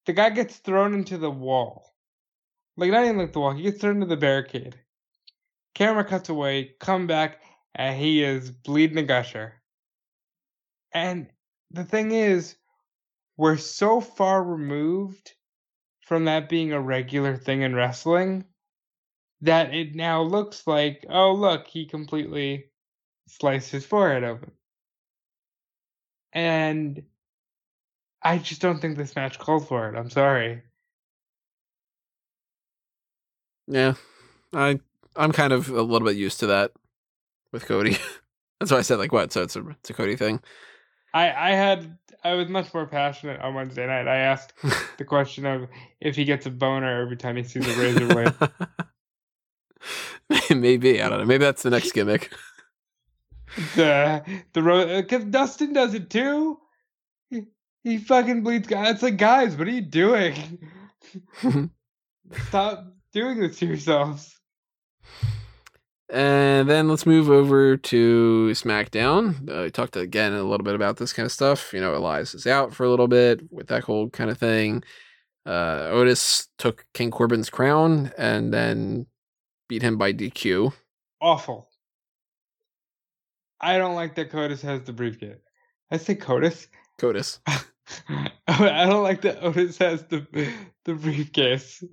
The guy gets thrown into the wall. Like not even like the wall, he gets thrown into the barricade. Camera cuts away, come back, and he is bleeding a gusher. And the thing is, we're so far removed from that being a regular thing in wrestling that it now looks like, oh look, he completely sliced his forehead open. And I just don't think this match called for it. I'm sorry. Yeah, I I'm kind of a little bit used to that with Cody. That's why I said like what. So it's a it's a Cody thing. I I had I was much more passionate on Wednesday night. I asked the question of if he gets a boner every time he sees a razor blade. Maybe I don't know. Maybe that's the next gimmick. the the because Dustin does it too. He, fucking bleeds guys. It's like guys, what are you doing? Stop doing this to yourselves. And then let's move over to SmackDown. Uh, we talked again a little bit about this kind of stuff. You know, Elias is out for a little bit with that whole kind of thing. Uh, Otis took King Corbin's crown and then beat him by DQ. Awful. I don't like that Cotis has the briefcase. I say Cotis. Cotus. I don't like that Otis has the the briefcase.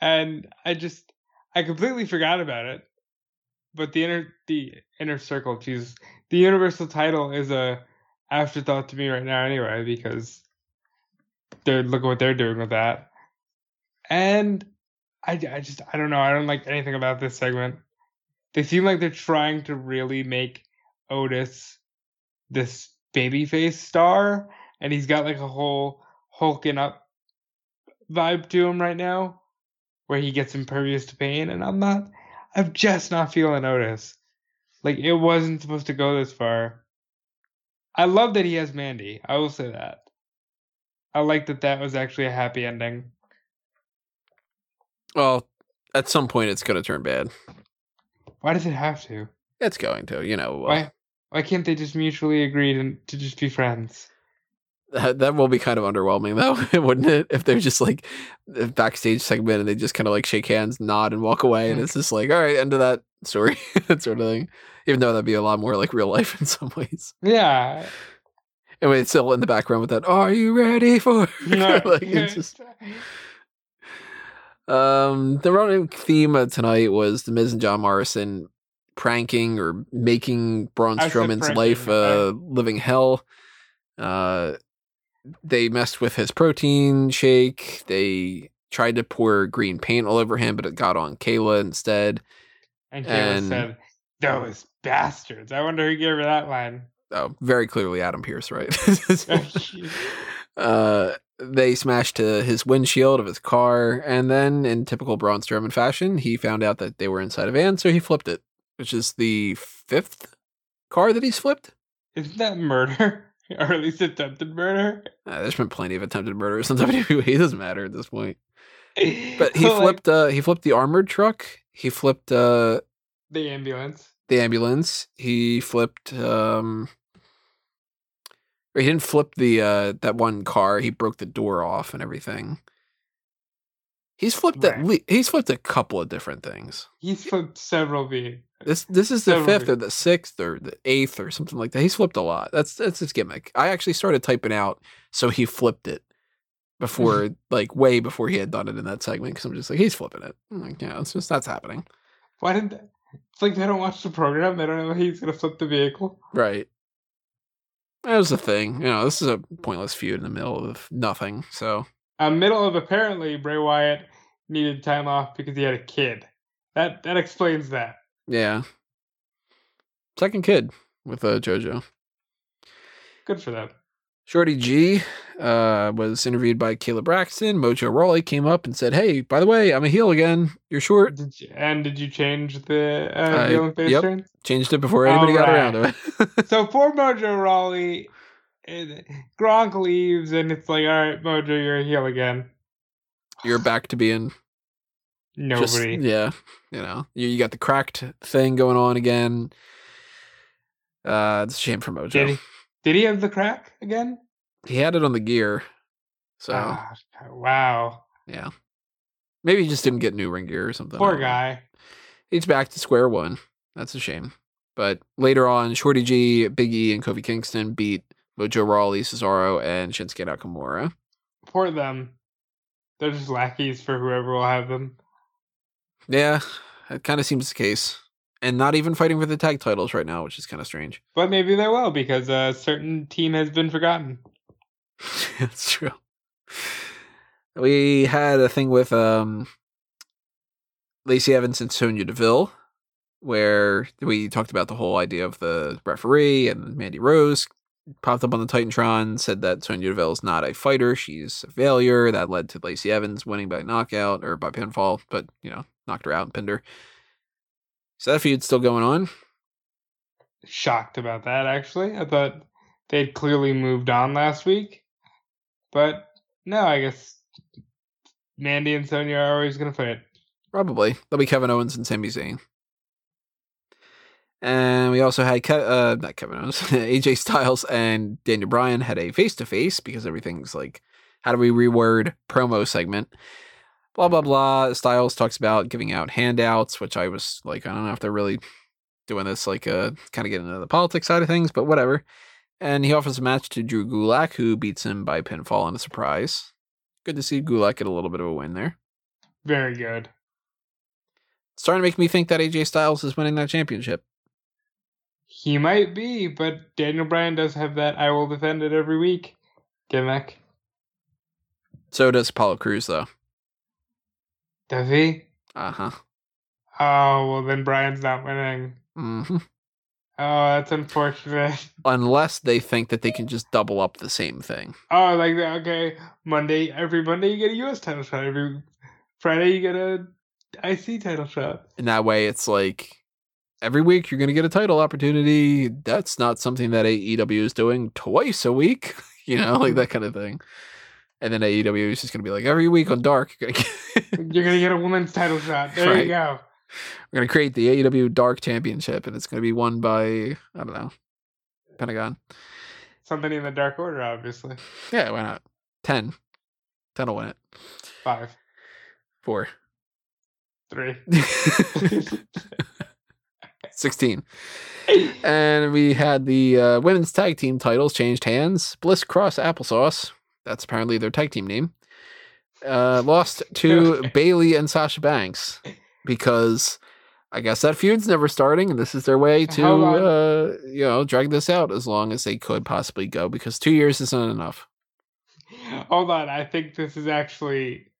And I just I completely forgot about it. But the inner the inner circle, Jesus, the universal title is a afterthought to me right now anyway because they're look at what they're doing with that. And I, I just I don't know. I don't like anything about this segment. They seem like they're trying to really make Otis this babyface star, and he's got like a whole hulking up vibe to him right now, where he gets impervious to pain, and I'm not. I'm just not feeling Otis. Like it wasn't supposed to go this far. I love that he has Mandy. I will say that. I like that that was actually a happy ending. Well, at some point it's going to turn bad. Why does it have to? It's going to, you know. Uh, Why? Why can't they just mutually agree to, to just be friends? That, that will be kind of underwhelming, though, wouldn't it? If they're just like a backstage segment and they just kind of like shake hands, nod, and walk away, and it's just like, all right, end of that story, that sort of thing. Even though that'd be a lot more like real life in some ways. Yeah. And it's still in the background with that, are you ready for? like, it's just, um, the running theme of tonight was the Miz and John Morrison pranking or making Braun Strowman's life a living hell. Uh, they messed with his protein shake. They tried to pour green paint all over him, but it got on Kayla instead. And Kayla And- said, "Those bastards." I wonder who gave her that line. Oh, very clearly Adam Pearce, right? uh, they smashed to his windshield of his car, and then, in typical Braun Strowman fashion, he found out that they were inside a van, so he flipped it, which is the fifth car that he's flipped. Isn't that murder, or at least attempted murder? Uh, there's been plenty of attempted murders in WWE. It doesn't matter at this point. But he Like, flipped. Uh, he flipped the armored truck. He flipped uh, the ambulance. the ambulance. He flipped. Um, he didn't flip the uh, that one car. He broke the door off and everything. He's flipped at Right. least. He's flipped a couple of different things. He's flipped several vehicles. This this is the Several fifth or the sixth or the eighth or something like that. He's flipped a lot. That's that's his gimmick. I actually started typing out so he flipped it before like way before he had done it in that segment because I'm just like he's flipping it. I'm like yeah, it's just that's happening. Why didn't? They, it's like they don't watch the program. They don't know he's gonna flip the vehicle. Right. That was the thing. You know, this is a pointless feud in the middle of nothing. So Uh, middle of apparently Bray Wyatt needed time off because he had a kid. That that explains that. Yeah, second kid with uh, JoJo. Good for them. Shorty G uh, was interviewed by Kayla Braxton. Mojo Rawley came up and said, "Hey, by the way, I'm a heel again. You're short." Did you, and did you change the uh, I- heel and face yep. turn? Changed it before anybody got around to it. So poor Mojo Rawley, Gronk leaves, and it's like, all right, Mojo, you're a heel again. You're back to being just Nobody. yeah. You know, you, you got the cracked thing going on again. Uh, it's a shame for Mojo. Did he? Did he have the crack again? He had it on the gear, so Ah, wow. yeah. Maybe he just didn't get new ring gear or something. Poor guy. He's back to square one. That's a shame. But later on, Shorty G, Big E, and Kofi Kingston beat Mojo Rawley, Cesaro, and Shinsuke Nakamura. Poor them. They're just lackeys for whoever will have them. Yeah, it kind of seems the case. And not even fighting for the tag titles right now, which is kind of strange. But maybe they will because a certain team has been forgotten. That's true. We had a thing with um Lacey Evans and Sonya Deville, where we talked about the whole idea of the referee and Mandy Rose popped up on the Titantron, said that Sonya Deville is not a fighter, she's a failure. That led to Lacey Evans winning by knockout or by pinfall, but you know, knocked her out and pinned her. So that feud's still going on. Shocked about that, actually. I thought they'd clearly moved on last week. But no, I guess Mandy and Sonya are always going to fight. Probably. That'll be Kevin Owens and Sami Zayn. And we also had Ke- uh, not Kevin Owens, AJ Styles and Daniel Bryan had a face to face because everything's like, how do we reword promo segment? Blah blah blah. Styles talks about giving out handouts, which I was like, I don't know if they're really doing this, like, uh, kind of getting into the politics side of things, but whatever. And he offers a match to Drew Gulak, who beats him by pinfall in a surprise. Good to see Gulak get a little bit of a win there. Very good. starting to make me think that AJ Styles is winning that championship. He might be, but Daniel Bryan does have that "I will defend it every week" gimmick. So does Apollo Crews, though. Does he? Uh huh. Oh well, then Bryan's not winning. hmm Oh, that's unfortunate. Unless they think that they can just double up the same thing. Oh, like that. Okay, Monday. Every Monday you get a U.S. title shot. Every Friday you get a IC title shot. And that way it's like every week you're going to get a title opportunity. That's not something that AEW is doing twice a week, you know, like mm-hmm. that kind of thing. And then AEW is just going to be like every week on Dark, you're going to You're gonna get a women's title shot. There Right. you go. we're going to create the AEW Dark Championship and it's going to be won by I don't know, Pentagon. Something in the Dark Order, obviously. Yeah, why not? 10. 10 will win it. Five, 4. three. 16. And we had the uh, women's tag team titles changed hands. Bliss Cross Applesauce, that's apparently their tag team name, uh, lost to Bayley and Sasha Banks because I guess that feud's never starting, and this is their way to, uh, you know, drag this out as long as they could possibly go because two years isn't enough. Hold on, I think this is actually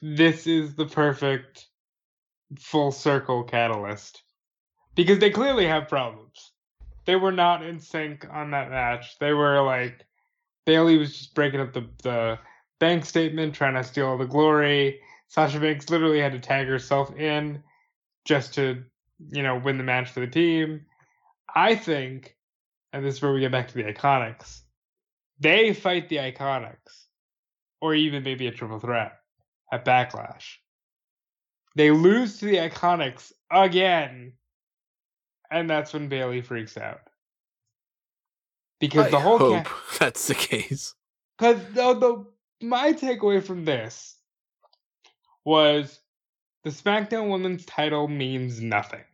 this is the perfect full circle catalyst. Because they clearly have problems. They were not in sync on that match. They were like Bayley was just breaking up the the bank statement, trying to steal all the glory. Sasha Banks literally had to tag herself in just to, you know, win the match for the team. I think, and this is where we get back to the iconics. They fight the iconics or even maybe a triple threat at Backlash. They lose to the Iconics again, and that's when Bayley freaks out. Because I the whole hope ca- that's the case. because the, the my takeaway from this was the SmackDown Women's title means nothing.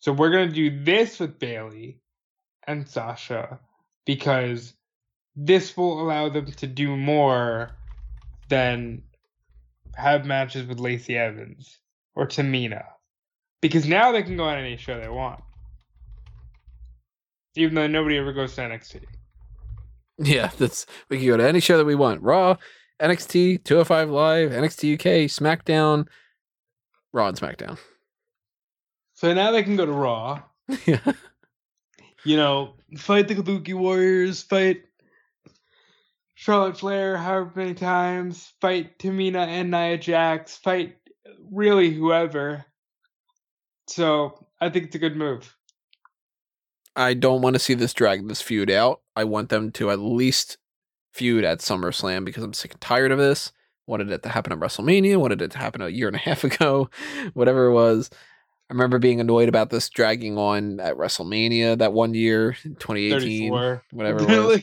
So we're gonna do this with Bayley and Sasha because this will allow them to do more than have matches with Lacey Evans or Tamina. Because now they can go on any show they want. Even though nobody ever goes to NXT. Yeah, that's we can go to any show that we want. Raw, NXT, 205 Live, NXT UK, SmackDown, Raw and SmackDown. So now they can go to Raw. yeah. You know, fight the Kabuki Warriors, fight Charlotte Flair however many times, fight Tamina and Nia Jax, fight really whoever. So I think it's a good move. I don't want to see this drag this feud out. I want them to at least feud at SummerSlam because I'm sick and tired of this. Wanted it to happen at WrestleMania, wanted it to happen a year and a half ago, whatever it was. I remember being annoyed about this dragging on at WrestleMania that one year, 2018, 34. whatever was.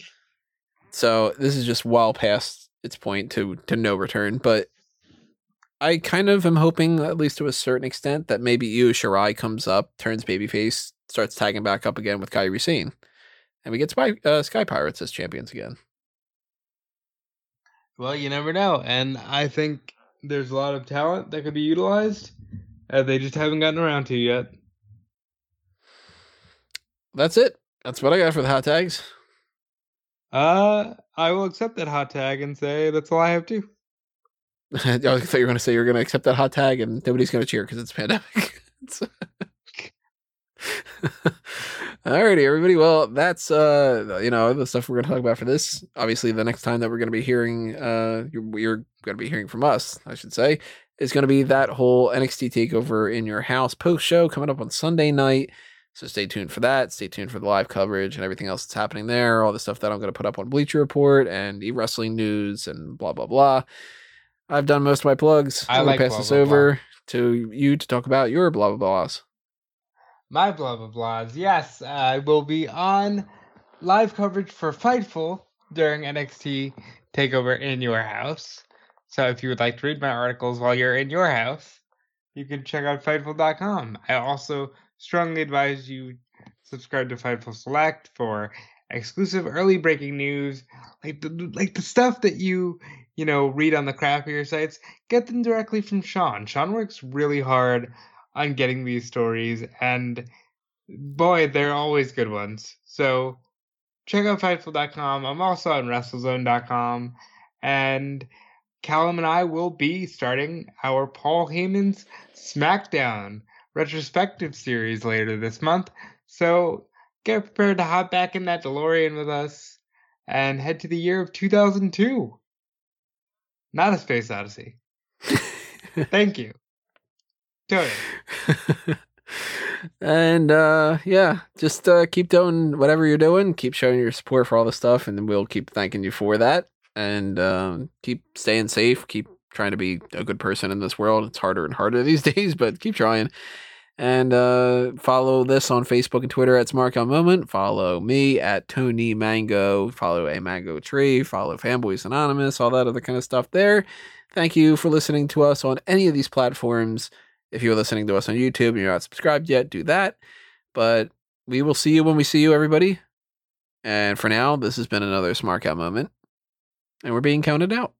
So this is just well past its point to to no return. But I kind of am hoping, at least to a certain extent, that maybe Io Shirai comes up, turns babyface, starts tagging back up again with Kairi Sane, and we get Spy, uh, Sky Pirates as champions again. Well, you never know. And I think there's a lot of talent that could be utilized. Uh, they just haven't gotten around to yet. That's it. That's what I got for the hot tags. Uh, I will accept that hot tag and say that's all I have to. I thought you were going to say you're going to accept that hot tag and nobody's going to cheer because it's pandemic. Alrighty, everybody. Well, that's uh, you know, the stuff we're going to talk about for this. Obviously, the next time that we're going to be hearing, uh, you're, you're going to be hearing from us, I should say, is going to be that whole NXT takeover in your house post show coming up on Sunday night. So stay tuned for that. Stay tuned for the live coverage and everything else that's happening there. All the stuff that I'm going to put up on Bleacher Report and e wrestling news and blah blah blah. I've done most of my plugs. I I'm gonna pass blah, this blah, blah. over to you to talk about your blah blah blahs. My blah blah blahs. Yes, I will be on live coverage for Fightful during NXT Takeover in your house. So if you would like to read my articles while you're in your house, you can check out Fightful.com. I also strongly advise you subscribe to Fightful Select for exclusive early breaking news, like the like the stuff that you you know read on the crappier sites. Get them directly from Sean. Sean works really hard on getting these stories and boy, they're always good ones. So check out Fightful.com. I'm also on WrestleZone.com. And Callum and I will be starting our Paul Heyman's SmackDown retrospective series later this month. So get prepared to hop back in that DeLorean with us and head to the year of 2002. Not a space odyssey. Thank you. Tony. and uh yeah just uh keep doing whatever you're doing keep showing your support for all the stuff and we'll keep thanking you for that and um keep staying safe keep trying to be a good person in this world it's harder and harder these days but keep trying and uh follow this on facebook and twitter at smart moment follow me at tony mango follow a mango tree follow fanboys anonymous all that other kind of stuff there thank you for listening to us on any of these platforms if you're listening to us on YouTube and you're not subscribed yet, do that. But we will see you when we see you, everybody. And for now, this has been another Smark Out Moment. And we're being counted out.